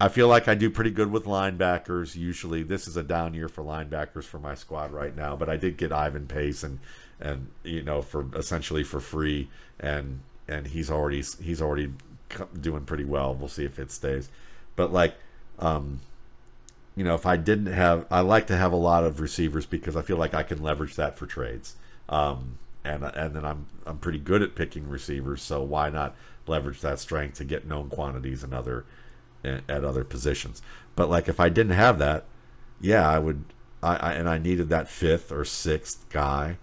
I feel like I do pretty good with linebackers. Usually, this is a down year for linebackers for my squad right now, but I did get Ivan Pace and and you know for essentially for free, and and he's already he's already doing pretty well. We'll see if it stays, but like. um you know, if I didn't have, I like to have a lot of receivers because I feel like I can leverage that for trades. Um, and and then I'm I'm pretty good at picking receivers, so why not leverage that strength to get known quantities and other at other positions? But like if I didn't have that, yeah, I would. I, I and I needed that fifth or sixth guy.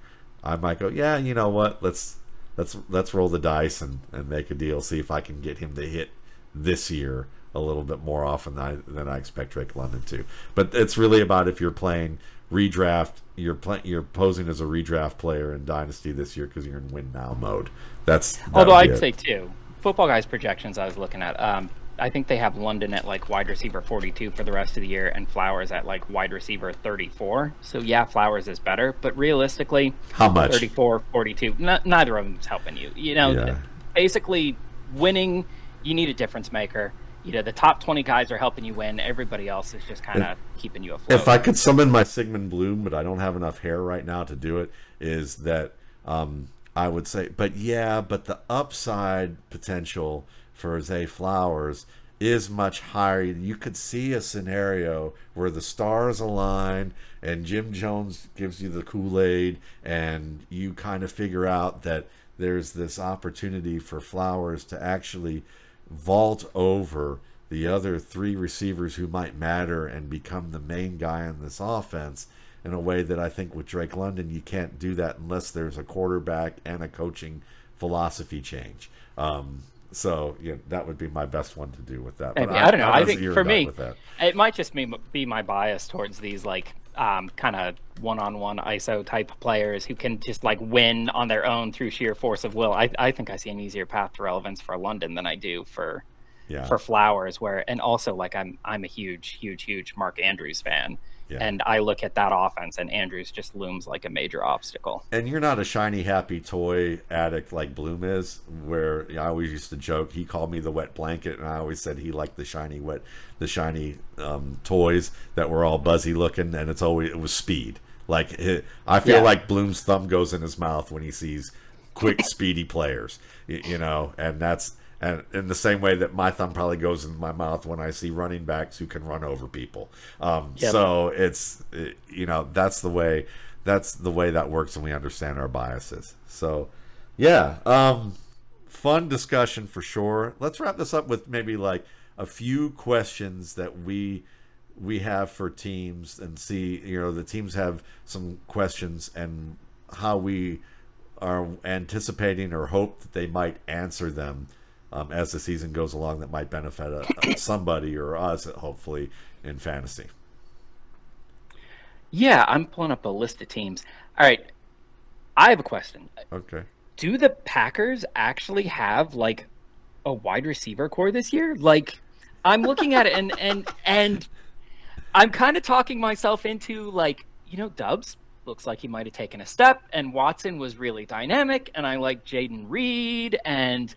I might go, yeah, you know what? Let's let's let's roll the dice and, and make a deal. See if I can get him to hit this year a little bit more often than I, than I expect Drake London to. But it's really about if you're playing redraft, you're play, you're posing as a redraft player in Dynasty this year because you're in win now mode. That's although I'd it. say too, football guys projections I was looking at. Um, I think they have London at like wide receiver 42 for the rest of the year and Flowers at like wide receiver 34. So yeah, Flowers is better, but realistically, how much? 34, 42. N- neither of them's helping you. You know, yeah. basically winning, you need a difference maker you know the top 20 guys are helping you win everybody else is just kind of keeping you afloat if i could summon my sigmund bloom but i don't have enough hair right now to do it is that um, i would say but yeah but the upside potential for zay flowers is much higher you could see a scenario where the stars align and jim jones gives you the kool-aid and you kind of figure out that there's this opportunity for flowers to actually vault over the other three receivers who might matter and become the main guy in this offense in a way that I think with Drake London you can't do that unless there's a quarterback and a coaching philosophy change. Um, so yeah, that would be my best one to do with that. Maybe. I, I, don't know. I think for me, it might just be, be my bias towards these like um, kind of one-on-one ISO type players who can just like win on their own through sheer force of will. I, I think I see an easier path to relevance for London than I do for yeah. for Flowers. Where and also like I'm I'm a huge huge huge Mark Andrews fan. Yeah. And I look at that offense, and Andrews just looms like a major obstacle. And you're not a shiny, happy toy addict like Bloom is, where I always used to joke. He called me the wet blanket, and I always said he liked the shiny, wet, the shiny um, toys that were all buzzy looking, and it's always it was speed. Like it, I feel yeah. like Bloom's thumb goes in his mouth when he sees quick, speedy players. You know, and that's and in the same way that my thumb probably goes in my mouth when I see running backs who can run over people. Um, yep. So it's it, you know that's the way that's the way that works, and we understand our biases. So yeah, um, fun discussion for sure. Let's wrap this up with maybe like a few questions that we we have for teams and see you know the teams have some questions and how we are anticipating or hope that they might answer them um, as the season goes along that might benefit a, a somebody or us, hopefully, in fantasy. Yeah, I'm pulling up a list of teams. All right, I have a question. Okay. Do the Packers actually have like a wide receiver corps this year? Like, I'm looking at it and and and I'm kind of talking myself into like, you know, Doubs looks like he might have taken a step, and Watson was really dynamic, and I like Jayden Reed and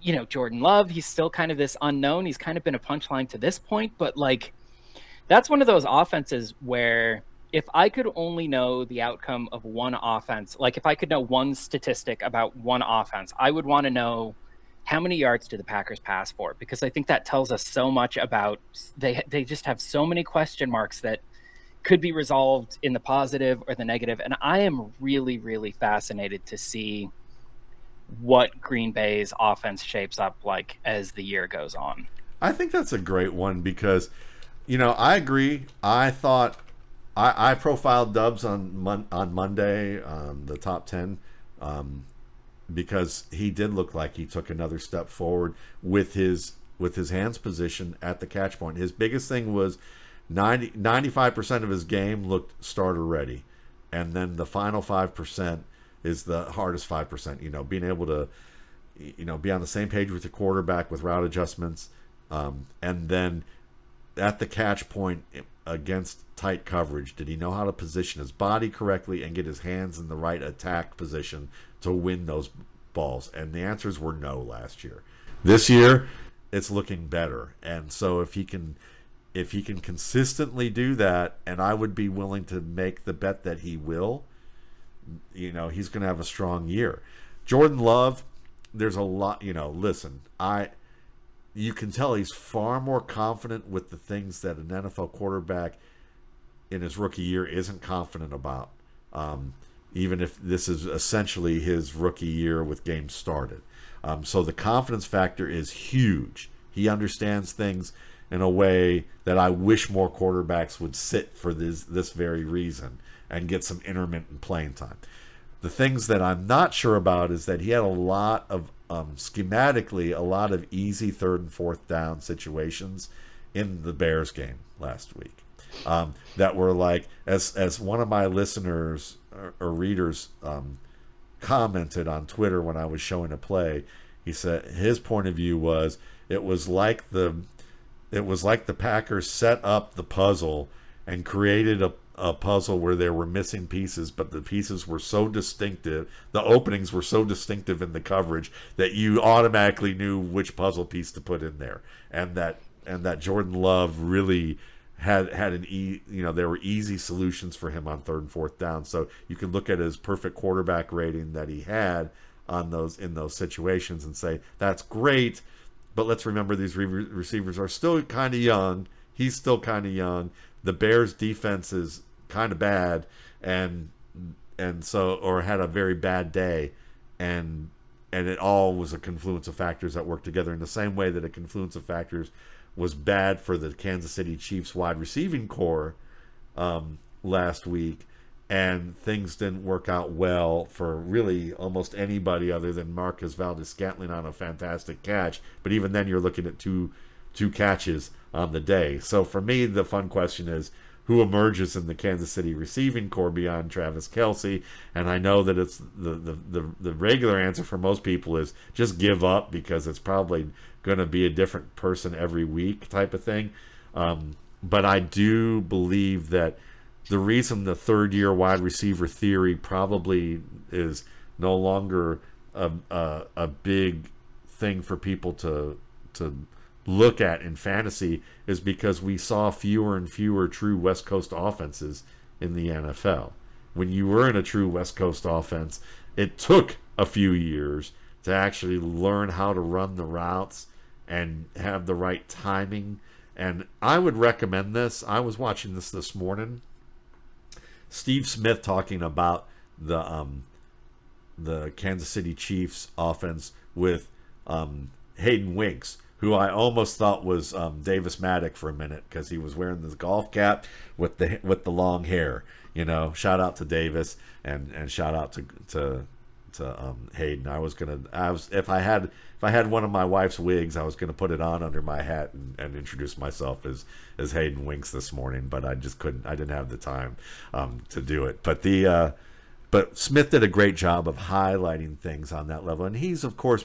you know, Jordan Love, he's still kind of this unknown. He's kind of been a punchline to this point, but like that's one of those offenses where if I could only know the outcome of one offense, like if I could know one statistic about one offense, I would want to know how many yards do the Packers pass for because I think that tells us so much about they they just have so many question marks that could be resolved in the positive or the negative and I am really really fascinated to see what Green Bay's offense shapes up like as the year goes on. I think that's a great one because, you know, I agree. I thought I, I profiled Doubs on mon- on Monday, um, the top ten, um, because he did look like he took another step forward with his with his hands position at the catch point. His biggest thing was 95 percent of his game looked starter ready, and then the final five percent is the hardest five percent. You know, being able to, you know, be on the same page with your quarterback with route adjustments, um, and then at the catch point, against tight coverage, did he know how to position his body correctly and get his hands in the right attack position to win those balls? And the answers were no last year. This year, it's looking better. And so if he can if he can consistently do that, and I would be willing to make the bet that he will, you know, he's going to have a strong year. Jordan Love, there's a lot, you know, listen, I you can tell he's far more confident with the things that an NFL quarterback in his rookie year isn't confident about. Um, even if this is essentially his rookie year with games started. Um, so the confidence factor is huge. He understands things in a way that I wish more quarterbacks would sit for this this very reason and get some intermittent playing time. The things that I'm not sure about is that he had a lot of um, schematically a lot of easy third and fourth down situations in the Bears game last week. Um, that were like as as one of my listeners or, or readers um, commented on Twitter when I was showing a play. He said his point of view was it was like the it was like the Packers set up the puzzle and created a, a puzzle where there were missing pieces, but the pieces were so distinctive, the openings were so distinctive in the coverage that you automatically knew which puzzle piece to put in there, and that and that Jordan Love really had had an e you know there were easy solutions for him on third and fourth down. So you can look at his perfect quarterback rating that he had on those in those situations and say that's great but let's remember these re- receivers are still kind of young. He's still kind of young. The Bears' defense is kind of bad, and and so or had a very bad day, and and it all was a confluence of factors that worked together in the same way that a confluence of factors was bad for the Kansas City Chiefs wide receiving corps um, last week and things didn't work out well for really almost anybody other than Marquez Valdes-Scantling on a fantastic catch. But even then, you're looking at two two catches on the day. So for me, the fun question is who emerges in the Kansas City receiving corps beyond Travis Kelce. And I know that it's the the, the, the regular answer for most people is just give up because it's probably going to be a different person every week type of thing. Um, but I do believe that the reason the third year wide receiver theory probably is no longer a, a, a big thing for people to to look at in fantasy is because we saw fewer and fewer true West Coast offenses in the NFL. When you were in a true West Coast offense, it took a few years to actually learn how to run the routes and have the right timing. And I would recommend this. I was watching this this morning Steve Smith talking about the um, the Kansas City Chiefs offense with um, Hayden Winks, who I almost thought was um, Davis Mattek for a minute because he was wearing the golf cap with the with the long hair. You know, shout out to Davis and and shout out to to to um, Hayden. I was gonna, I was if I had if I had one of my wife's wigs, I was gonna put it on under my hat and, and introduce myself as as Hayden Winks this morning, but I just couldn't. I didn't have the time um, to do it. But the uh, but Smith did a great job of highlighting things on that level, and he's of course.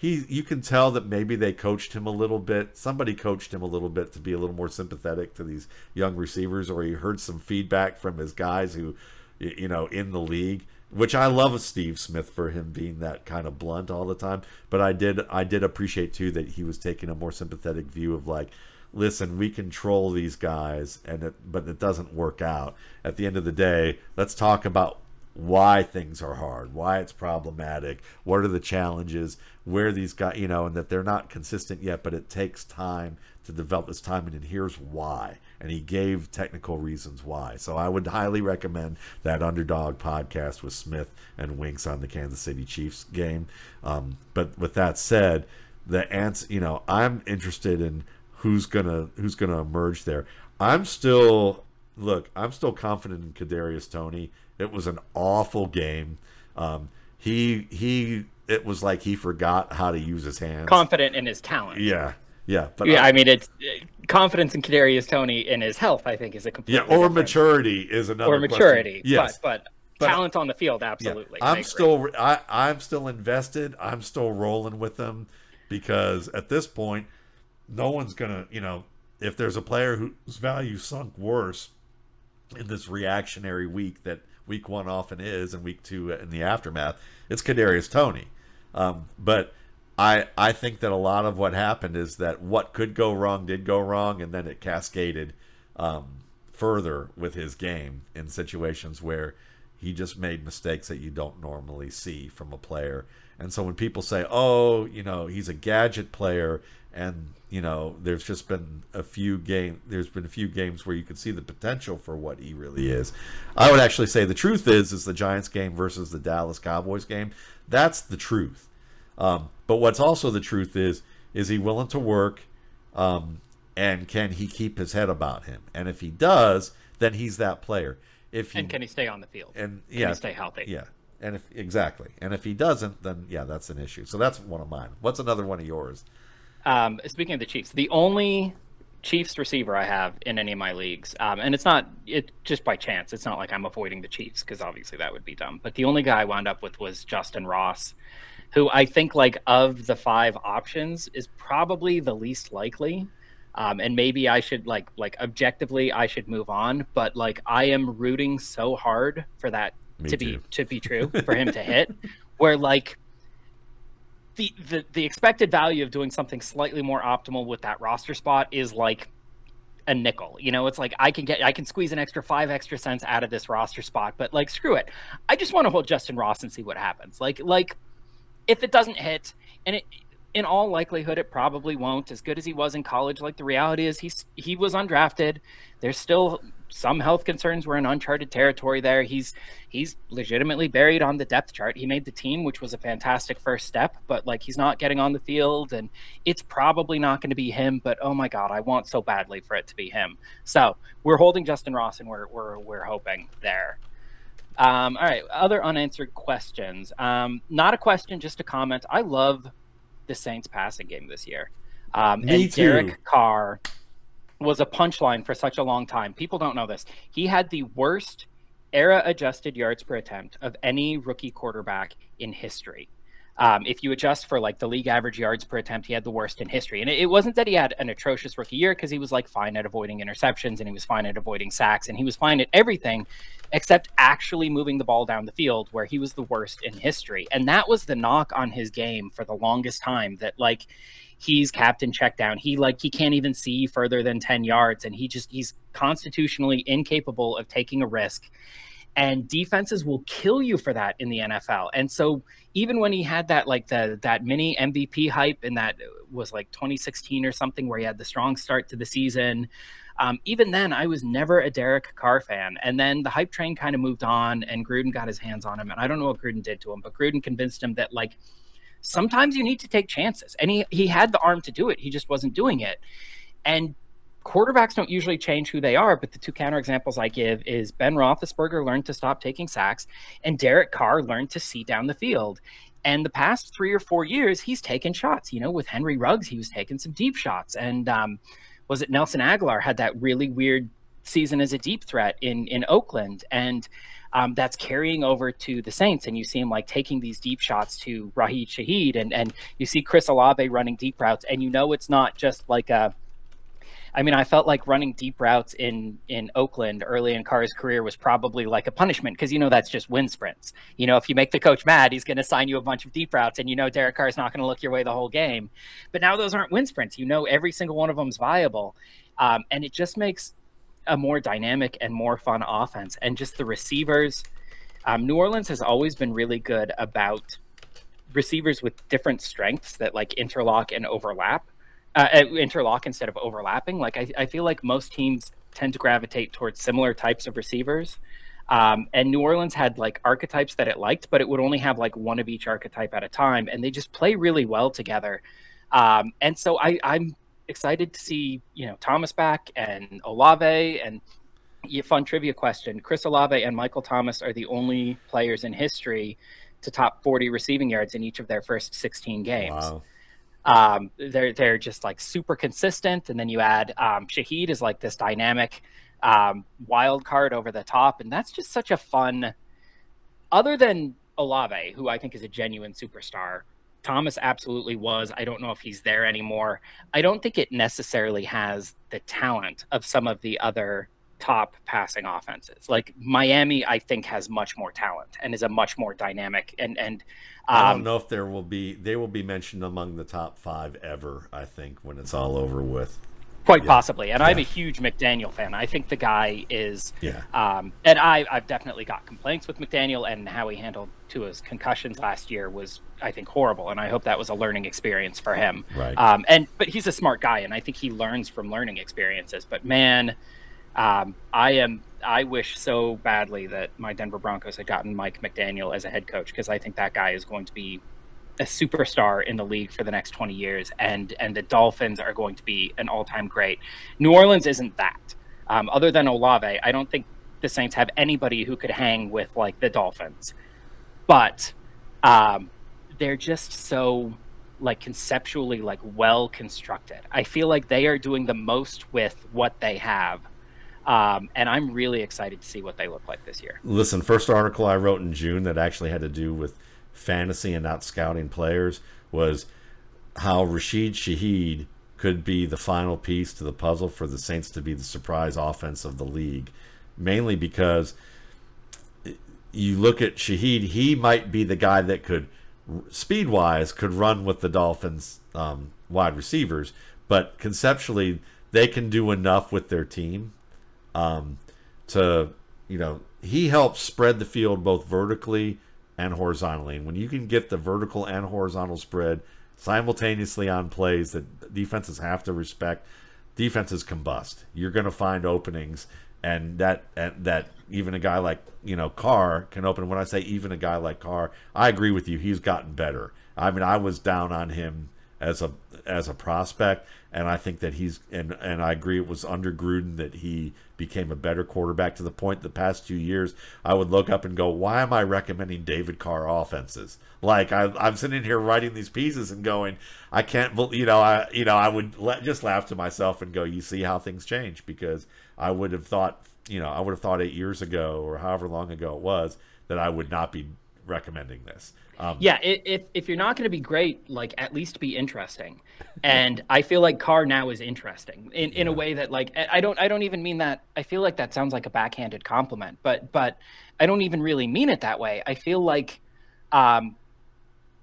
He, you can tell that maybe they coached him a little bit. Somebody coached him a little bit to be a little more sympathetic to these young receivers, or he heard some feedback from his guys who, you know, in the league which I love Steve Smith for him being that kind of blunt all the time. But I did I did appreciate too that he was taking a more sympathetic view of like, listen, we control these guys, and it, but it doesn't work out. At the end of the day, let's talk about why things are hard, why it's problematic, what are the challenges, where these guys, you know, and that they're not consistent yet, but it takes time to develop this timing, and here's why. And he gave technical reasons why. So I would highly recommend that Underdog podcast with Smith and Winks on the Kansas City Chiefs game. Um, but with that said, the answer, you know, I'm interested in who's gonna who's gonna emerge there. I'm still look, I'm still confident in Kadarius Toney. It was an awful game. Um, he he it was like he forgot how to use his hands. Confident in his talent. Yeah. Yeah, but yeah, I, I mean, it's confidence in Kadarius Toney in his health. I think is a complete yeah, or different. maturity is another or maturity. Question. Yes, but, but, but talent on the field, absolutely. Yeah, I'm still I, I'm still invested. I'm still rolling with them because at this point, no one's gonna you know if there's a player whose value sunk worse in this reactionary week that week one often is, and week two in the aftermath, it's Kadarius Toney. Um, but I I think that a lot of what happened is that what could go wrong did go wrong, and then it cascaded um, further with his game in situations where he just made mistakes that you don't normally see from a player. And so when people say, "Oh, you know, he's a gadget player," and you know, there's just been a few game, there's been a few games where you can see the potential for what he really is. I would actually say the truth is, is the Giants game versus the Dallas Cowboys game. That's the truth. Um, but what's also the truth is, is he willing to work, um, and can he keep his head about him? And if he does, then he's that player. If he, and can he stay on the field? And yeah, stay healthy. Yeah, and if exactly, and if he doesn't, then yeah, that's an issue. So that's one of mine. What's another one of yours? Um, speaking of the Chiefs, the only Chiefs receiver I have in any of my leagues, um, and it's not it just by chance. It's not like I'm avoiding the Chiefs because obviously that would be dumb. But the only guy I wound up with was Justyn Ross, who I think like of the five options is probably the least likely. Um, and maybe I should like like objectively I should move on, but like I am rooting so hard for that Me to too. be to be true for him to hit, where like the, the the expected value of doing something slightly more optimal with that roster spot is like a nickel. You know, it's like I can get I can squeeze an extra five extra cents out of this roster spot, but like screw it. I just want to hold Justyn Ross and see what happens. Like like if it doesn't hit and it in all likelihood, it probably won't. As good as he was in college, like the reality is, he's he was undrafted. There's still some health concerns. We're in uncharted territory there. He's he's legitimately buried on the depth chart. He made the team, which was a fantastic first step, but like he's not getting on the field, and it's probably not going to be him. But oh my god, I want so badly for it to be him. So we're holding Justyn Ross, and we're we're we're hoping there. Um, all right, other unanswered questions. Um, not a question, just a comment. I love the Saints passing game this year. Um, Me and too. Derek Carr was a punchline for such a long time. People don't know this. He had the worst era adjusted yards per attempt of any rookie quarterback in history. Um, if you adjust for like the league average yards per attempt, he had the worst in history. And it, it wasn't that he had an atrocious rookie year because he was like fine at avoiding interceptions and he was fine at avoiding sacks and he was fine at everything except actually moving the ball down the field where he was the worst in history. And that was the knock on his game for the longest time that like he's captain check down. He like he can't even see further than 10 yards and he just he's constitutionally incapable of taking a risk and defenses will kill you for that in the NFL. And so even when he had that like the that mini MVP hype and that was like 2016 or something where he had the strong start to the season, um, even then I was never a Derek Carr fan. And then the hype train kind of moved on and Gruden got his hands on him. And I don't know what Gruden did to him, but Gruden convinced him that like sometimes you need to take chances. And he he had the arm to do it. He just wasn't doing it. And quarterbacks don't usually change who they are, but the two counterexamples I give is Ben Roethlisberger learned to stop taking sacks, and Derek Carr learned to see down the field. And the past three or four years, he's taken shots. You know, with Henry Ruggs, he was taking some deep shots. And um, was it Nelson Agholor had that really weird season as a deep threat in in Oakland, and um, that's carrying over to the Saints. And you see him like taking these deep shots to Rashid Shaheed, and and you see Chris Olave running deep routes, and you know it's not just like a I mean, I felt like running deep routes in in Oakland early in Carr's career was probably like a punishment because you know that's just wind sprints. You know, if you make the coach mad, he's going to sign you a bunch of deep routes, and you know Derek Carr is not going to look your way the whole game. But now those aren't wind sprints. You know, every single one of them is viable, um, and it just makes a more dynamic and more fun offense. And just the receivers, um, New Orleans has always been really good about receivers with different strengths that like interlock and overlap uh, uh, interlock instead of overlapping. Like I, I feel like most teams tend to gravitate towards similar types of receivers. Um, and New Orleans had like archetypes that it liked, but it would only have like one of each archetype at a time, and they just play really well together. Um, and so I, I'm excited to see you know Thomas back and Olave and fun trivia question: Chris Olave and Michael Thomas are the only players in history to top 40 receiving yards in each of their first 16 games. Wow. Um, they're they're just like super consistent, and then you add um, Shaheed is like this dynamic um, wild card over the top, and that's just such a fun. Other than Olave, who I think is a genuine superstar, Thomas absolutely was. I don't know if he's there anymore. I don't think it necessarily has the talent of some of the other top passing offenses. Like Miami, I think has much more talent and is a much more dynamic and and. Um, I don't um, know if there will be they will be mentioned among the top five ever. I think when it's all over with. Quite yeah. possibly, and yeah. I'm a huge McDaniel fan. I think the guy is, yeah. Um, and I, I've definitely got complaints with McDaniel and how he handled Tua's concussions last year was, I think, horrible. And I hope that was a learning experience for him. Right. Um, and but he's a smart guy, and I think he learns from learning experiences. But man, um, I am. I wish so badly that my Denver Broncos had gotten Mike McDaniel as a head coach because I think that guy is going to be a superstar in the league for the next 20 years, and and the Dolphins are going to be an all-time great. New Orleans isn't that. Um, other than Olave, I don't think the Saints have anybody who could hang with like the Dolphins, but um, they're just so like conceptually like well constructed. I feel like they are doing the most with what they have. Um, and I'm really excited to see what they look like this year. Listen, first article I wrote in June that actually had to do with fantasy and not scouting players was how Rashid Shaheed could be the final piece to the puzzle for the Saints to be the surprise offense of the league. Mainly because you look at Shaheed, he might be the guy that could, speed wise, could run with the Dolphins' um, wide receivers, but conceptually, they can do enough with their team um, to, you know, he helps spread the field both vertically and horizontally. And when you can get the vertical and horizontal spread simultaneously on plays that defenses have to respect, defenses combust. You're going to find openings, and that and that even a guy like you know Carr can open. When I say even a guy like Carr, I agree with you. He's gotten better. I mean, I was down on him as a as a prospect, and I think that he's and and I agree it was under Gruden that he became a better quarterback to the point the past two years I would look up and go, why am I recommending David Carr offenses? Like I, I'm sitting here writing these pieces and going, I can't, you know, I you know I would let, just laugh to myself and go, you see how things change because I would have thought, you know, I would have thought eight years ago or however long ago it was that I would not be recommending this. Um, yeah, if if you're not going to be great, like at least be interesting. And I feel like Carr now is interesting in, in yeah. a way that like I don't I don't even mean that. I feel like that sounds like a backhanded compliment, but but I don't even really mean it that way. I feel like, um,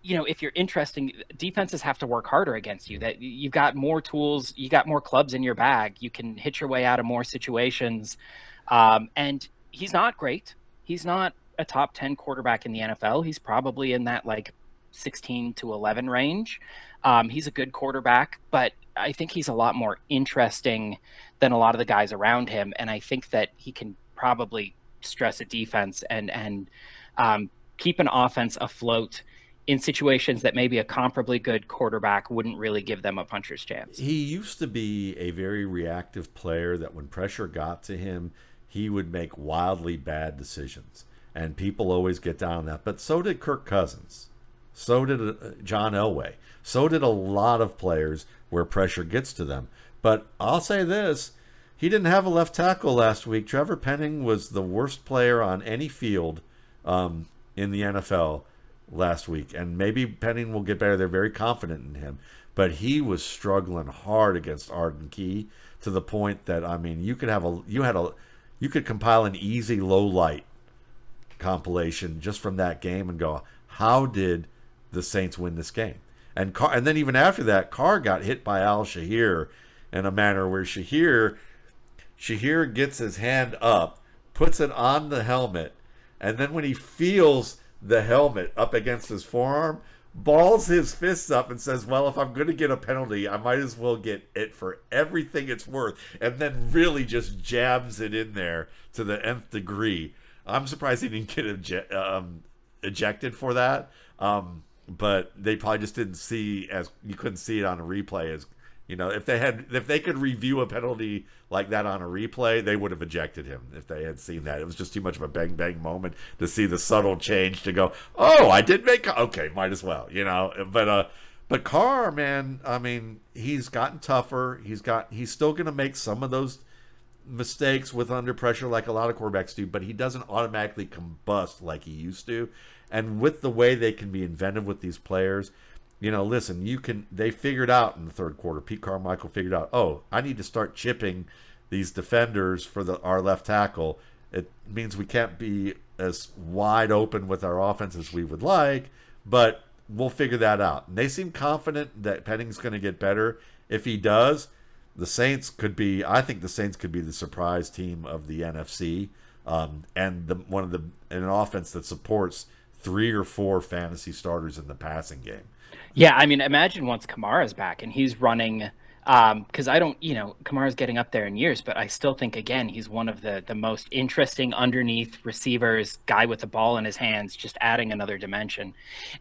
you know, if you're interesting, defenses have to work harder against you. That you've got more tools, you got more clubs in your bag. You can hit your way out of more situations. Um, and he's not great. He's not a top 10 quarterback in the NFL. He's probably in that like 16 to 11 range. Um, he's a good quarterback, but I think he's a lot more interesting than a lot of the guys around him. And I think that he can probably stress a defense and, and um, keep an offense afloat in situations that maybe a comparably good quarterback wouldn't really give them a puncher's chance. He used to be a very reactive player that when pressure got to him, he would make wildly bad decisions and people always get down on that. But so did Kirk Cousins. So did uh, John Elway. So did a lot of players where pressure gets to them. But I'll say this he didn't have a left tackle last week. Trevor Penning was the worst player on any field um, in the NFL last week. And maybe Penning will get better. They're very confident in him. But he was struggling hard against Arden Key to the point that I mean you could have a you had a you could compile an easy low light compilation just from that game and go, how did the Saints win this game? And Carr, and then even after that, Carr got hit by Al-Shaair in a manner where Shaair Shaair gets his hand up, puts it on the helmet, and then when he feels the helmet up against his forearm, balls his fists up and says, Well, if I'm going to get a penalty, I might as well get it for everything it's worth. And then really just jabs it in there to the nth degree. I'm surprised he didn't get um, ejected for that. Um, but they probably just didn't see as you couldn't see it on a replay as you know if they had if they could review a penalty like that on a replay they would have ejected him if they had seen that it was just too much of a bang bang moment to see the subtle change to go oh i did make okay might as well you know but uh but Carr, man, I mean, he's gotten tougher. He's got he's still going to make some of those mistakes with under pressure like a lot of quarterbacks do, but he doesn't automatically combust like he used to. And with the way they can be inventive with these players, you know, listen, you can. They figured out in the third quarter. Pete Carmichael figured out. Oh, I need to start chipping these defenders for the our left tackle. It means we can't be as wide open with our offense as we would like, but we'll figure that out. And they seem confident that Penning's going to get better. If he does, the Saints could be. I think the Saints could be the surprise team of the NFC, um, and the one of the an offense that supports three or four fantasy starters in the passing game. Yeah, I mean, imagine once Kamara's back and he's running because um, I don't, you know, Kamara's getting up there in years, but I still think again he's one of the the most interesting underneath receivers, guy with the ball in his hands, just adding another dimension.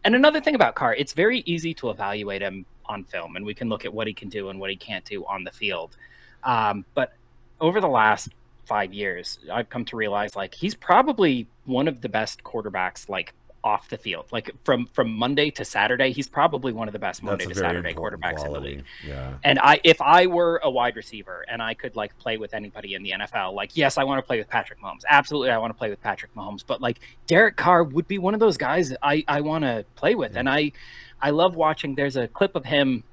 And another thing about Carr, it's very easy to evaluate him on film, and we can look at what he can do and what he can't do on the field. Um, but over the last five years, I've come to realize like he's probably one of the best quarterbacks, like off the field. Like from from Monday to Saturday, he's probably one of the best Monday to Saturday quarterbacks quality. in the league. Yeah. And I if I were a wide receiver and I could like play with anybody in the NFL, like yes, I want to play with Patrick Mahomes. Absolutely I want to play with Patrick Mahomes, but like Derek Carr would be one of those guys I I want to play with. Yeah. And I I love watching there's a clip of him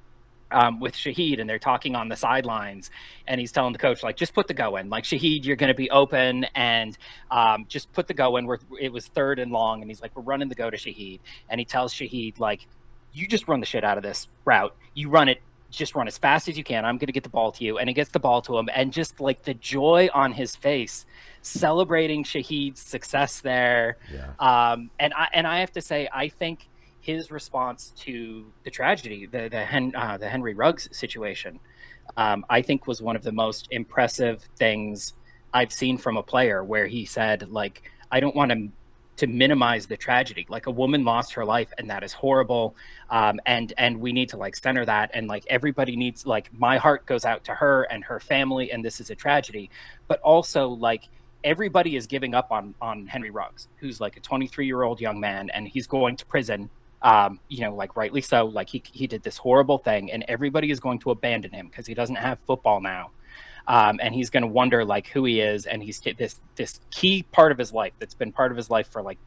um, with Shaheed, and they're talking on the sidelines, and he's telling the coach like, just put the go in. Like Shaheed, you're going to be open, and um, just put the go in. We're, it was third and long, and he's like, we're running the go to Shaheed, and he tells Shaheed like, you just run the shit out of this route. You run it just run as fast as you can. I'm going to get the ball to you. And he gets the ball to him. And just like the joy on his face, celebrating Shaheed's success there. Yeah. Um, and I, and I have to say, I think his response to the tragedy, the the, Hen, uh, the Henry Ruggs situation, um, I think was one of the most impressive things I've seen from a player. Where he said, like, I don't want to to minimize the tragedy. Like a woman lost her life, and that is horrible. Um, and and we need to like center that, and like everybody needs like my heart goes out to her and her family, and this is a tragedy. But also like everybody is giving up on on Henry Ruggs, who's like a 23 year old young man, and he's going to prison um, you know, like rightly so. Like he he did this horrible thing, and everybody is going to abandon him because he doesn't have football now, um, and he's going to wonder like who he is, and he's this this key part of his life that's been part of his life for like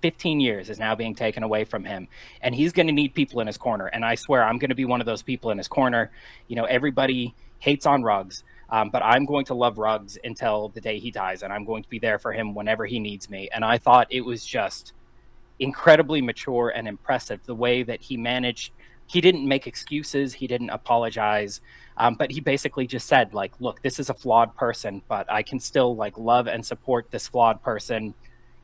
15 years is now being taken away from him. And he's going to need people in his corner. And i swear i'm going to be one of those people in his corner. You know everybody hates on Ruggs um, but i'm going to love Ruggs until the day he dies and i'm going to be there for him whenever he needs me. And i thought it was just incredibly mature and impressive the way that he managed he didn't make excuses he didn't apologize um, but he basically just said like look this is a flawed person but i can still like love and support this flawed person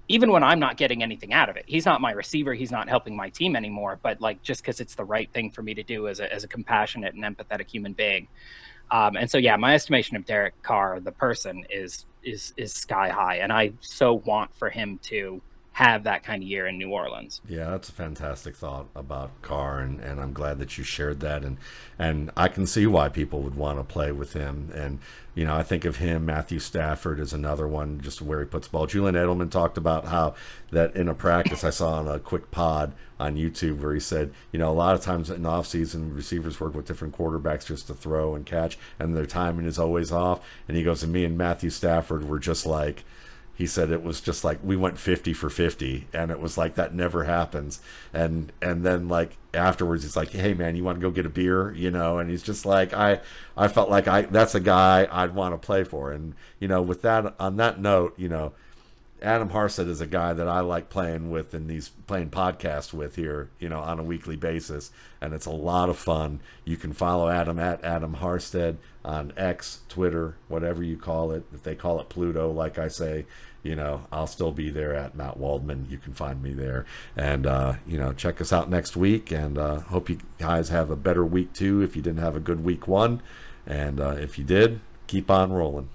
even when i'm not getting anything out of it. He's not my receiver he's not helping my team anymore but like just because it's the right thing for me to do as a, as a compassionate and empathetic human being. Um, and so yeah my estimation of derek carr the person is is is sky high and i so want for him to have that kind of year in New Orleans. Yeah, that's a fantastic thought about Carr, and, and I'm glad that you shared that, and and I can see why people would want to play with him, and you know I think of him, Matthew Stafford is another one, just where he puts ball. Julian Edelman talked about how that in a practice I saw on a quick pod on YouTube where he said, you know, a lot of times in off season receivers work with different quarterbacks just to throw and catch, and their timing is always off, and he goes, and me and Matthew Stafford were just like he said it was just like we went 50 for 50 and it was like that never happens and and then like afterwards he's like hey man you want to go get a beer you know and he's just like i i felt like i that's a guy i'd want to play for and you know with that on that note you know Adam Harstad is a guy that I like playing with in these playing podcasts with here, you know, on a weekly basis, and it's a lot of fun. You can follow Adam at Adam Harstad on X, Twitter, whatever you call it. If they call it Pluto, like I say, you know, I'll still be there at Matt Waldman. You can find me there. And, uh, you know, check us out next week. And uh, hope you guys have a better week too if you didn't have a good week one. And uh, if you did, keep on rolling.